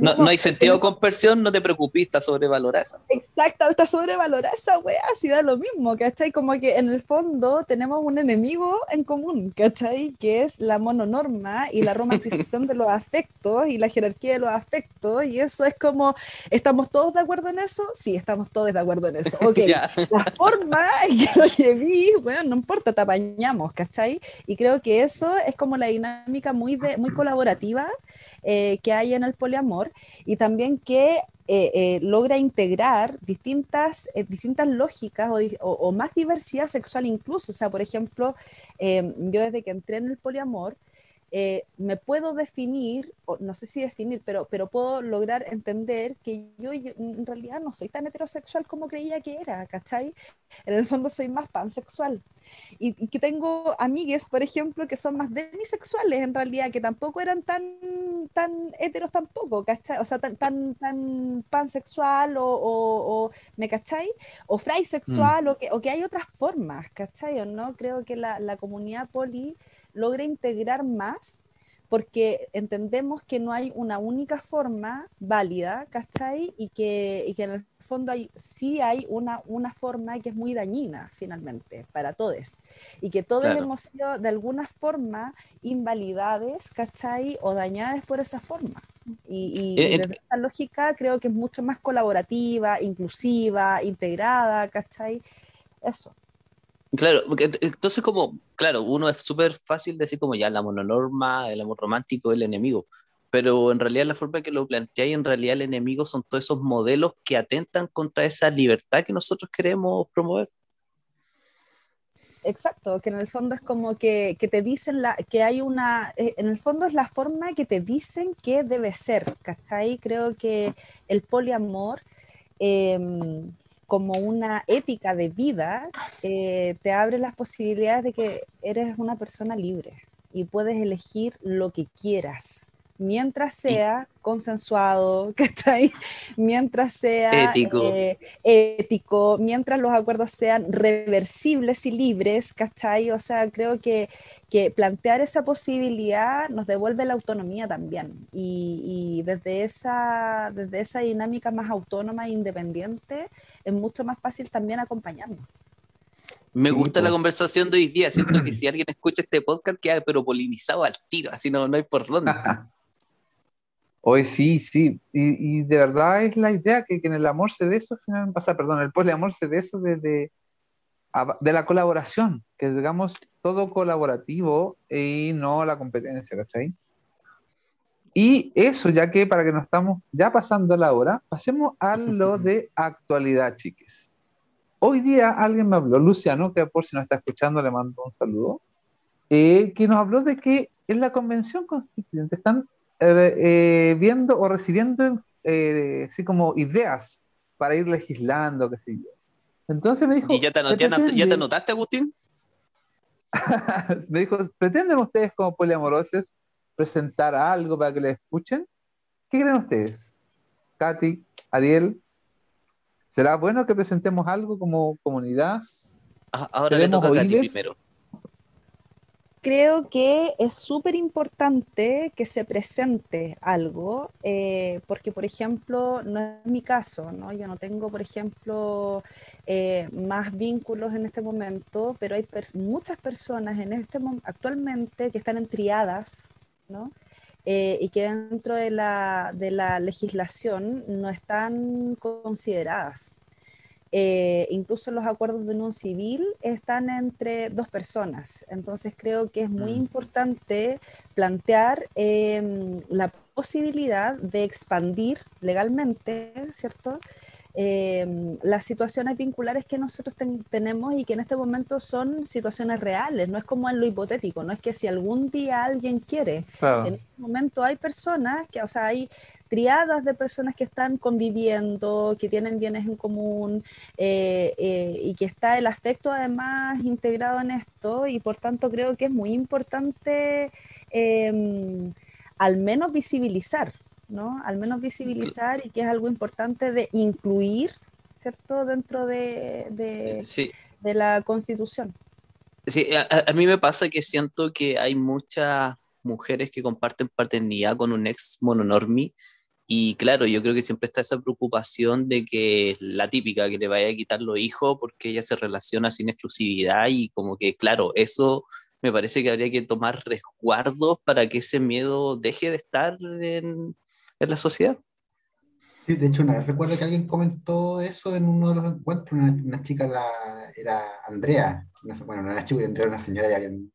No, no, hay sentido de conversión, no te preocupes, está sobrevalorada. Exacto, está sobrevalorada esa wea, así da lo mismo, ¿cachai? Como que en el fondo tenemos un enemigo en común, ¿cachai? Que es la mononorma y la romantización de los afectos y la jerarquía de los afectos, y eso es como, ¿estamos todos de acuerdo en eso? Sí, estamos todos de acuerdo en eso. Ok, la forma en que lo lleví, bueno, no importa, te apañamos, ¿cachai? Y creo que eso es como la dinámica muy, de, muy colaborativa eh, que hay en el poliamor y también que eh, eh, logra integrar distintas, distintas lógicas o, o, más diversidad sexual incluso. O sea, por ejemplo, yo desde que entré en el poliamor, eh, me puedo definir, o no sé si definir, pero, pero puedo lograr entender que yo, en realidad no soy tan heterosexual como creía que era, ¿cachai? En el fondo soy más pansexual. Y, que tengo amigues, por ejemplo, que son más demisexuales en realidad, que tampoco eran tan, tan heteros tampoco, ¿cachai? O sea, tan, tan, tan pansexual o, o, ¿me cachai? O fraisexual, mm. o, que, o que hay otras formas, ¿cachai? ¿O no? Creo que la, la comunidad poli logra integrar más porque entendemos que no hay una única forma válida, ¿cachai? Y que, y que en el fondo hay, sí hay una, una forma que es muy dañina finalmente para todos. Y que todos hemos sido de alguna forma invalidades, ¿cachai? O dañadas por esa forma. Y, y eh, desde esta lógica creo que es mucho más colaborativa, inclusiva, integrada, ¿cachai? Eso. Claro, entonces como, claro, uno es súper fácil decir como ya la mononorma, el amor romántico, el enemigo, pero en realidad la forma que lo planteáis, en realidad el enemigo son todos esos modelos que atentan contra esa libertad que nosotros queremos promover. Exacto, que en el fondo es como que, que te dicen la, que hay una, eh, en el fondo es la forma que te dicen que debe ser, ¿cachai? Creo que el poliamor eh, como una ética de vida, eh, te abre las posibilidades de que eres una persona libre y puedes elegir lo que quieras, mientras sea consensuado, ¿cachai? Mientras sea ético. Eh, ético, mientras los acuerdos sean reversibles y libres, ¿cachai? O sea, creo que, que plantear esa posibilidad nos devuelve la autonomía también. Y, y desde, esa, desde esa dinámica más autónoma e independiente, es mucho más fácil también acompañarnos. Me gusta la conversación de hoy día, siento que si alguien escucha este podcast queda pero polinizado al tiro, así no, no hay por dónde. Hoy sí, sí, y, y, de verdad es la idea que, que en el amor se de eso, pasa, perdón, el poliamor se de eso de, de, de, la colaboración, que digamos todo colaborativo y no la competencia, ¿cachai? Y eso, ya que para que nos estamos ya pasando la hora, pasemos a lo de actualidad, chiques. Hoy día alguien me habló, Luciano, que por si no está escuchando le mando un saludo, eh, que nos habló de que en la convención constituyente están eh, eh, viendo o recibiendo así como ideas para ir legislando, qué sé yo. Entonces me dijo... ¿Y ya te, ya te anotaste, Agustín? me dijo, ¿pretenden ustedes como poliamorosos presentar algo para que le escuchen? ¿Qué creen ustedes? Katy, Ariel, ¿será bueno que presentemos algo como comunidad? Ah, ahora le toca a Katy primero creo que es súper importante que se presente algo, eh, porque, por ejemplo, no es mi caso, ¿no? Yo no tengo, por ejemplo, eh, más vínculos en este momento, pero hay muchas personas en este actualmente que están en triadas, ¿no? Eh, y que dentro de la, de la legislación no están consideradas. Eh, incluso los acuerdos de unión civil están entre dos personas. Entonces creo que es muy mm. importante plantear em, la posibilidad de expandir legalmente, ¿cierto? Em, las situaciones vinculares que nosotros tenemos y que en este momento son situaciones reales, no es como en lo hipotético, no es que si algún día alguien quiere, en este momento hay personas que, o sea, hay triadas de personas que están conviviendo, que tienen bienes en común eh, eh, y que está el afecto además integrado en esto y por tanto creo que es muy importante em, al menos visibilizar, ¿no? Al menos visibilizar y que es algo importante de incluir, ¿cierto? Dentro de, de, de la constitución. Sí, a, a, mí me pasa que siento que hay muchas mujeres que comparten paternidad con un ex mononormi y claro, yo creo que siempre está esa preocupación de que la típica, que te vaya a quitar los hijos porque ella se relaciona sin exclusividad y como que, claro, eso me parece que habría que tomar resguardos para que ese miedo deje de estar en, en la sociedad. Sí, de hecho, una vez recuerdo que alguien comentó eso en uno de los encuentros, una, chica la, era Andrea, bueno, no era chica, era una señora, ya habían,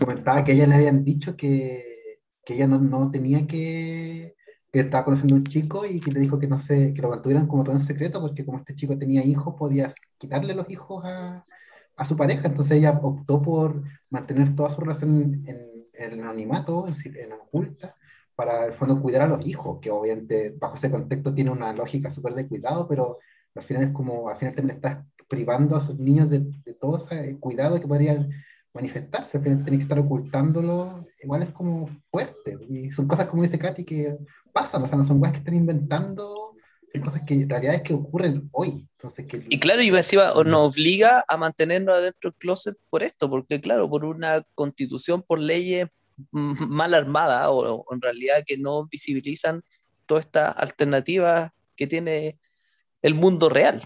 comentaba que ella le habían dicho que, que ella no, no tenía que que estaba conociendo a un chico y que le dijo que no sé, que lo mantuvieran como todo en secreto, porque como este chico tenía hijos, podía quitarle los hijos a, a su pareja, entonces ella optó por mantener toda su relación en, el anonimato, en, en oculta, para el fondo cuidar a los hijos, que obviamente bajo ese contexto tiene una lógica súper de cuidado, pero al final es como, al final también estás privando a sus niños de, de todo ese cuidado que podrían manifestarse, al final que estar ocultándolo, igual es como fuerte, y son cosas como dice Katy que pasan, o sea, no son cosas que están inventando, son cosas que en realidad es que ocurren hoy. Entonces, que... Y claro, y nos obliga a mantenernos adentro del closet por esto, porque claro, por una constitución, por leyes mal armadas o, en realidad que no visibilizan todas estas alternativas que tiene el mundo real.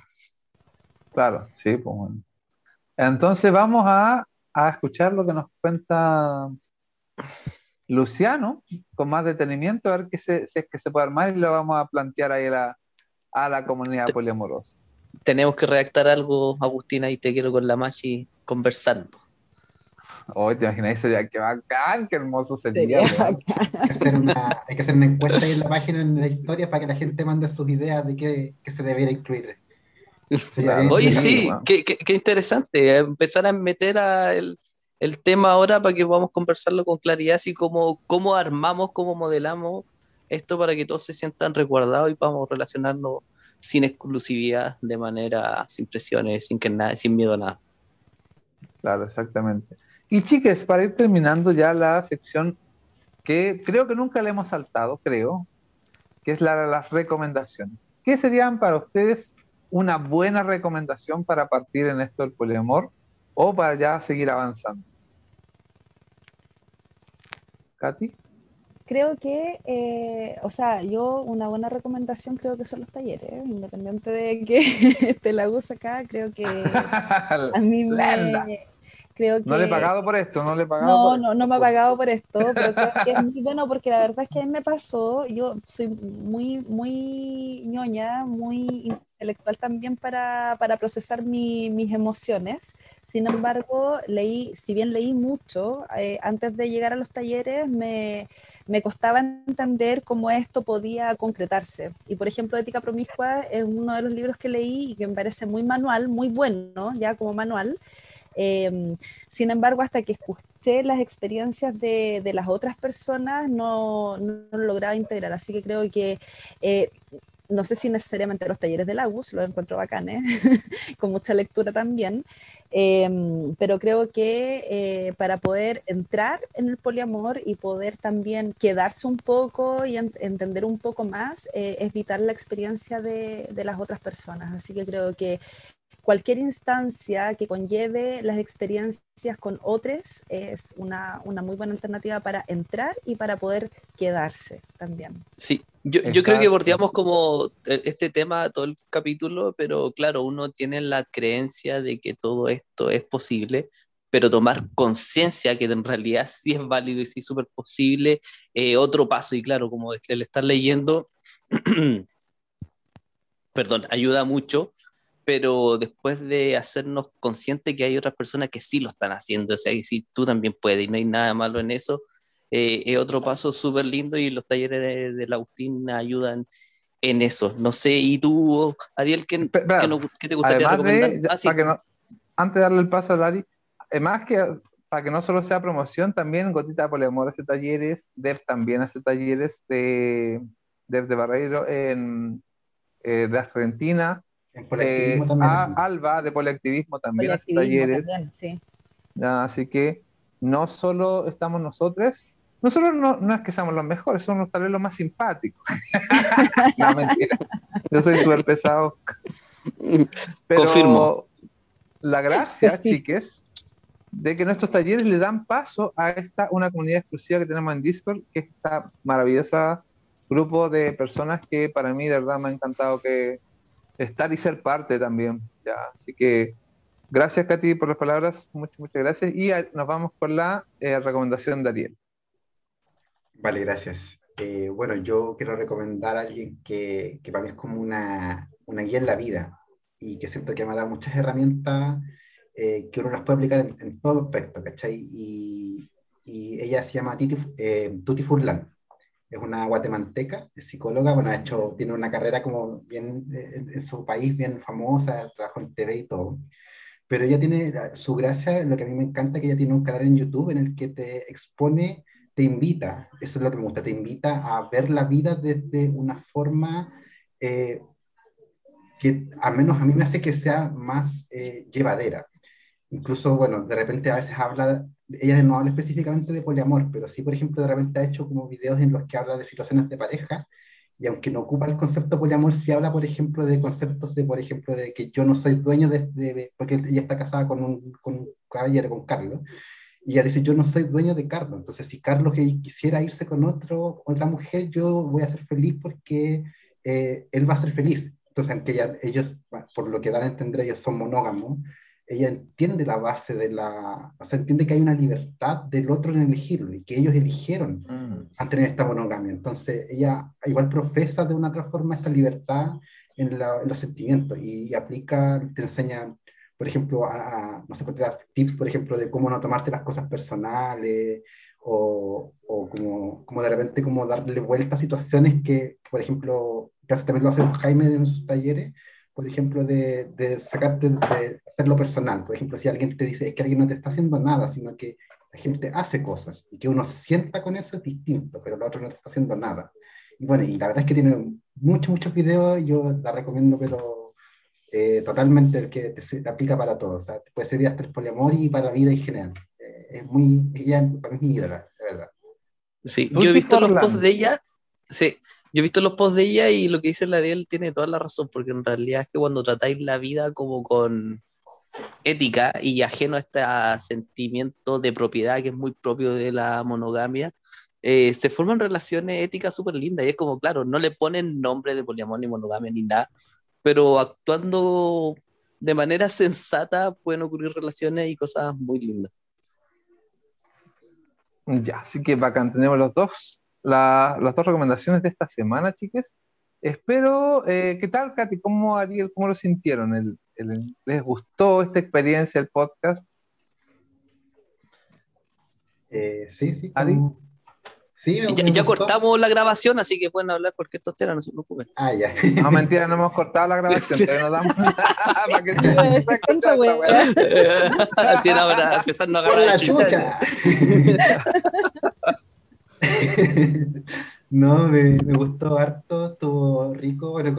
Claro, sí, pues bueno. Entonces vamos a, a escuchar lo que nos cuenta Luciano con más detenimiento, a ver qué se, si es que se puede armar y lo vamos a plantear ahí a la, comunidad poliamorosa. Tenemos que redactar algo, Agustina, y te quiero con la Machi conversando. Hoy te imaginas, sería que bacán, qué hermoso sería. Hay que, hacer una, encuesta ahí en la página, en la historia, para que la gente mande sus ideas de qué, se debiera incluir. Oye, sí, qué, qué, interesante. Empezar a meter a el, el tema ahora para que podamos conversarlo con claridad, así como cómo armamos, cómo modelamos esto para que todos se sientan resguardados y podamos relacionarnos sin exclusividad, de manera sin presiones, sin, que nada, sin miedo a nada. Claro, exactamente. Y chicas, para ir terminando ya la sección que creo que nunca le hemos saltado, creo, que es la de las recomendaciones. ¿Qué serían para ustedes una buena recomendación para partir en esto del poliamor o para ya seguir avanzando? Katy. Creo que, eh, o sea, yo una buena recomendación creo que son los talleres, independiente de que te la usa acá, creo que a mí me... Creo que, no le he pagado por esto, no le he pagado. No, no, no me ha pagado por esto, pero creo que es muy bueno porque la verdad es que a mí me pasó, yo soy muy, muy ñoña, muy intelectual también para, para procesar mi, mis emociones. Sin embargo, leí, si bien leí mucho, eh, antes de llegar a los talleres me, me, costaba entender cómo esto podía concretarse. Y por ejemplo, Ética Promiscua es uno de los libros que leí y que me parece muy manual, muy bueno, ya como manual. Em, sin embargo, hasta que escuché las experiencias de, de las otras personas, no, lo lograba integrar. Así que creo que eh, no sé si necesariamente los talleres del AGUS, los encuentro bacanes, con mucha lectura también, em, pero creo que eh, para poder entrar en el poliamor y poder también quedarse un poco y entender un poco más, eh, es vital la experiencia de, de, las otras personas. Así que creo que cualquier instancia que conlleve las experiencias con otros es una, una, muy buena alternativa para entrar y para poder quedarse también. Sí, yo, yo creo que bordeamos como e, este tema todo el capítulo, pero claro, uno tiene la creencia de que todo esto es posible, pero tomar conciencia que en realidad sí es válido y sí es súper posible, eh, otro paso, y claro, como el estar leyendo, perdón, ayuda mucho pero después de hacernos conscientes que hay otras personas que sí lo están haciendo, o sea, que sí, tú también puedes y no hay nada malo en eso, eh, es otro paso súper lindo y los talleres de, de Lautín ayudan en eso. No sé, ¿y tú, Ariel, qué, qué, te gustaría recomendar? Ah, para que no, antes de darle el paso a Lari, más que para que no solo sea promoción, también Gotita de Poliamor hace talleres, Dev también hace talleres de Dev de Barreiro en, eh, de Argentina, eh, Alba de Polactivismo también hace talleres. así que no solo estamos nosotros, nosotros no, no, es que seamos los mejores, somos tal vez los más simpáticos. no, mentira. Yo soy súper pesado. Pero Confirmo. La gracia, chiques, de que nuestros talleres le dan paso a esta una comunidad exclusiva que tenemos en Discord, que es esta maravillosa grupo de personas que para mí de verdad me ha encantado que estar y ser parte también. Así que gracias, Katy, por las palabras. Muchas, muchas gracias. Y nos vamos con la eh, recomendación de Ariel. Vale, gracias. Eh, bueno, yo quiero recomendar a alguien que, que para mí es como una, una, guía en la vida y que siento que me ha dado muchas herramientas eh, que uno las puede aplicar en, todo aspecto, ¿cachai? Y, y, ella se llama Titi, Tuti Furlan es una guatemalteca, es psicóloga, bueno, ha hecho, tiene una carrera como bien eh, en, su país, bien famosa, trabaja en TV y todo. Pero ella tiene su gracia, lo que a mí me encanta, que ella tiene un canal en YouTube en el que te expone, te invita, eso es lo que me gusta, te invita a ver la vida desde una forma eh, que al menos a mí me hace que sea más eh, llevadera. Incluso, bueno, de repente a veces habla ella no habla específicamente de poliamor, pero sí, por ejemplo, de repente ha hecho como videos en los que habla de situaciones de pareja, y aunque no ocupa el concepto poliamor, sí habla, por ejemplo, de conceptos de, por ejemplo, de que yo no soy dueño de, porque ella está casada con un, con un caballero, con Carlos, y ella dice, yo no soy dueño de Carlos, entonces si Carlos quisiera irse con otro, otra mujer, yo voy a ser feliz porque eh, él va a ser feliz. Entonces, aunque ellos, por lo que dan a entender, ellos son monógamos, ella entiende la base de la, o sea, entiende que hay una libertad del otro en elegirlo y que ellos eligieron mm. tener esta monogamia. Entonces, ella igual profesa de una otra forma esta libertad en, los sentimientos y, aplica, te enseña, por ejemplo, a, no sé, te das tips, por ejemplo, de cómo no tomarte las cosas personales o, o como, como de repente como darle vuelta a situaciones que, por ejemplo, que también lo hace Jaime en sus talleres, por ejemplo, de, de sacarte, de hacerlo personal. Por ejemplo, si alguien te dice es que alguien no te está haciendo nada, sino que la gente hace cosas y que uno sienta con eso es distinto, pero el otro no te está haciendo nada. Y bueno, y la verdad es que tiene muchos, muchos videos, yo la recomiendo, pero eh, totalmente el que te, aplica para todo. O sea, te puede servir hasta el poliamor y para la vida en general. Eh, es muy, ella para mí es mi ídola, de verdad. Sí, yo he visto los posts de ella, sí, yo he visto los posts de ella y lo que dice la Ariel tiene toda la razón, porque en realidad es que cuando tratáis la vida como con ética y ajeno a este sentimiento de propiedad que es muy propio de la monogamia, eh, se forman relaciones éticas súper lindas y es como, claro, no le ponen nombre de poliamor ni monogamia ni nada, pero actuando de manera sensata pueden ocurrir relaciones y cosas muy lindas. Ya, así que bacán, tenemos los dos las dos recomendaciones de esta semana, chicas. Espero, eh, ¿qué tal, Katy? ¿Cómo, Ariel, cómo lo sintieron? ¿El, les gustó esta experiencia, el podcast? Eh, sí, sí. ¿Ari? Sí, ya, cortamos la grabación, así que pueden hablar porque esto temas, no se preocupen. Ah, ya. No, mentira, no hemos cortado la grabación, todavía nos damos para que se Así ahora empezando a agarrar la chucha. no, me, me, gustó harto, estuvo rico. Bueno,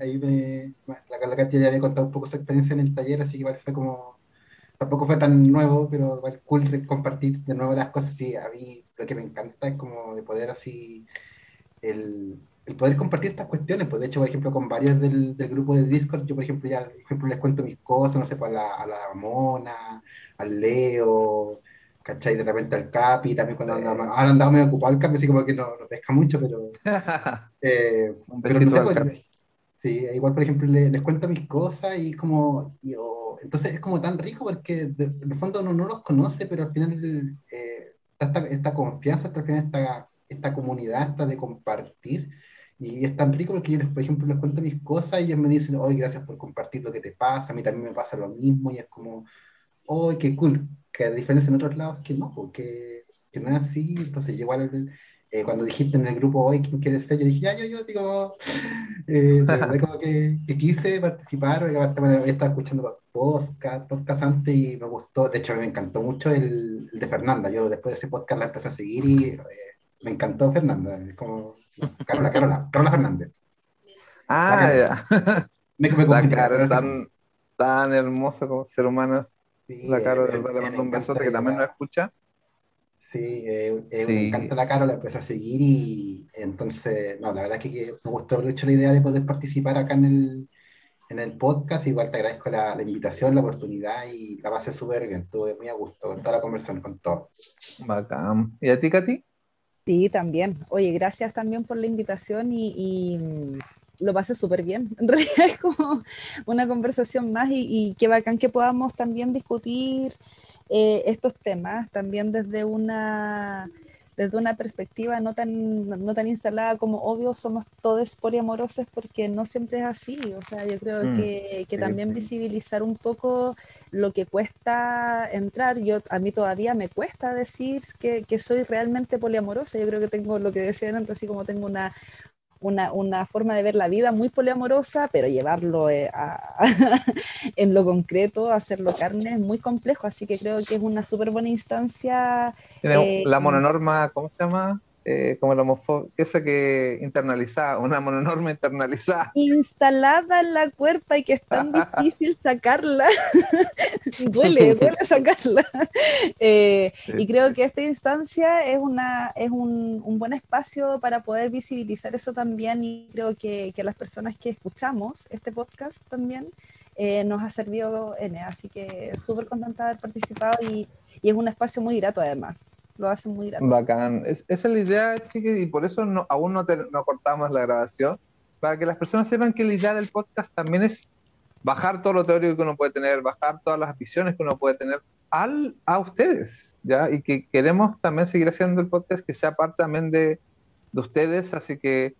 ahí me, la Katia ya había contado un poco su experiencia en el taller, así que igual fue como, tampoco fue tan nuevo, pero igual cool compartir de nuevo las cosas. Sí, a mí lo que me encanta es como de poder así, el, el poder compartir estas cuestiones, pues de hecho, por ejemplo, con varios del, del, grupo de Discord, yo, por ejemplo, ya por ejemplo, les cuento mis cosas, no sé, pues a la, a la Mona, al Leo, ¿cachai? De repente al Capi, también cuando andaba, ahora andaba medio ocupado el Capi, así como que no, no pesca mucho, pero... Eh, Un pero no sé, pues, Sí, igual, por ejemplo, les, les cuento mis cosas y como... Y, entonces es como tan rico porque de, de fondo uno no los conoce, pero al final eh, esta, esta confianza, al final esta, esta comunidad, esta de compartir, y es tan rico porque yo, por ejemplo, les cuento mis cosas y ellos me dicen, hoy gracias por compartir lo que te pasa, a mí también me pasa lo mismo, y es como, hoy qué cool, que a diferencia en otros lados que no, porque que no es así, entonces igual eh, cuando dijiste en el grupo hoy quién quiere ser, yo dije, ya, yo, yo digo, eh, como que, que, quise participar, porque aparte bueno, estaba escuchando podcast, podcast antes y me gustó, de hecho me encantó mucho el, el, de Fernanda, yo después de ese podcast la empecé a seguir y eh, me encantó Fernanda, como Carola, Carola, Carola Fernández. Ah, ya. Me, me la Carola tan, tan hermoso como ser humano. Sí, la Carola, le mando un besote que también nos escucha. Sí, eh, eh, me encanta la Carola, empecé a seguir y entonces, no, la verdad es que, me gustó mucho la idea de poder participar acá en el, en el podcast. Igual te agradezco la, la invitación, la oportunidad y la pasé súper bien. Estuve muy a gusto con toda la conversación, con todo. Bacán. ¿Y a ti, Katy? Sí, también. Oye, gracias también por la invitación y, y lo pasé súper bien. En realidad es como una conversación más y, y qué bacán que podamos también discutir eh, estos temas también desde una desde una perspectiva no tan, no tan instalada como obvio somos todos poliamorosos porque no siempre es así. O sea, yo creo mm, que, que también visibilizar un poco lo que cuesta entrar. Yo, a mí todavía me cuesta decir que, que soy realmente poliamorosa. Yo creo que tengo lo que decían antes, así como tengo una, una, una, forma de ver la vida muy poliamorosa, pero llevarlo eh, a, en lo concreto, hacerlo carne, es muy complejo, así que creo que es una súper buena instancia. Eh, la mononorma, ¿cómo se llama? Eh, como la homofobia, esa que internalizada, una mononorma internalizada. Instalada en la cuerpa y que es tan difícil sacarla. duele, duele sacarla. Eh, y creo que esta instancia es, una, es un, un, buen espacio para poder visibilizar eso también y creo que, que las personas que escuchamos este podcast también eh, nos ha servido en Así que súper contenta de haber participado y, y es un espacio muy grato además lo hacen muy grande. Bacán. esa es la idea, chiquis, y por eso no, aún no, no cortamos la grabación, para que las personas sepan que la idea del podcast también es bajar todo lo teórico que uno puede tener, bajar todas las visiones que uno puede tener al, a ustedes, ¿ya? Y que queremos también seguir haciendo el podcast que sea parte también de, de ustedes, así que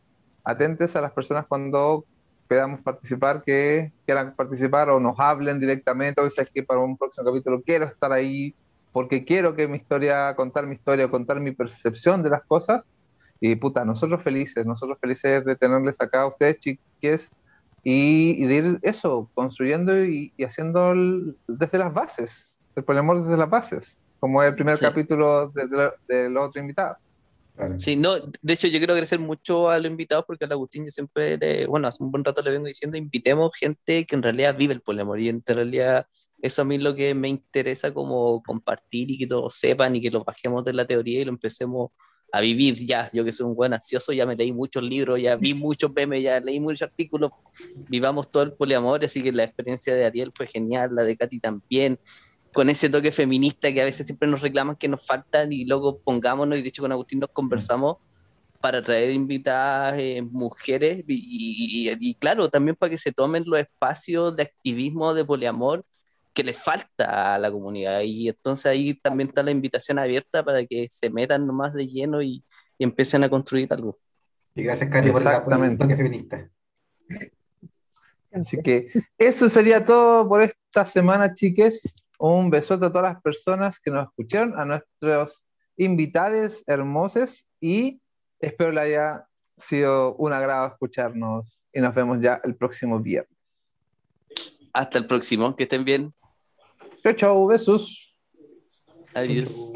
atentes a las personas cuando podamos participar, que quieran participar o nos hablen directamente, o es que para un próximo capítulo quiero estar ahí, porque quiero que mi historia, contar mi historia, contar mi percepción de las cosas. Y puta, nosotros felices, nosotros felices de tenerles acá a ustedes, chiques, y, de ir eso, construyendo y, haciendo desde las bases, el poliamor desde las bases, como es el primer capítulo de, de, los otros invitados. Sí, no, de hecho yo quiero agradecer mucho a los invitados porque al Agustín yo siempre, bueno, hace un buen rato le vengo diciendo, invitemos gente que en realidad vive el poliamor y en realidad eso a mí es lo que me interesa como compartir y que todos sepan y que lo bajemos de la teoría y lo empecemos a vivir ya. Yo que soy un buen ansioso, ya me leí muchos libros, ya vi muchos memes, ya leí muchos artículos. Vivamos todo el poliamor, así que la experiencia de Ariel fue genial, la de Katy también. Con ese toque feminista que a veces siempre nos reclaman que nos faltan y luego pongámonos, y de hecho con Agustín nos conversamos para traer invitadas eh, mujeres y, y, y, claro, también para que se tomen los espacios de activismo de poliamor que le falta a la comunidad. Y entonces ahí también está la invitación abierta para que se metan nomás de lleno y, y empiecen a construir algo. Y gracias, Cari, por el toque feminista. Así que eso sería todo por esta semana, chiques. Un besote a todas las personas que nos escucharon, a nuestros invitados hermosos y espero le haya sido un agrado escucharnos y nos vemos ya el próximo viernes. Hasta el próximo, que estén bien. Tchau, tchau. Beijos. É Adiós.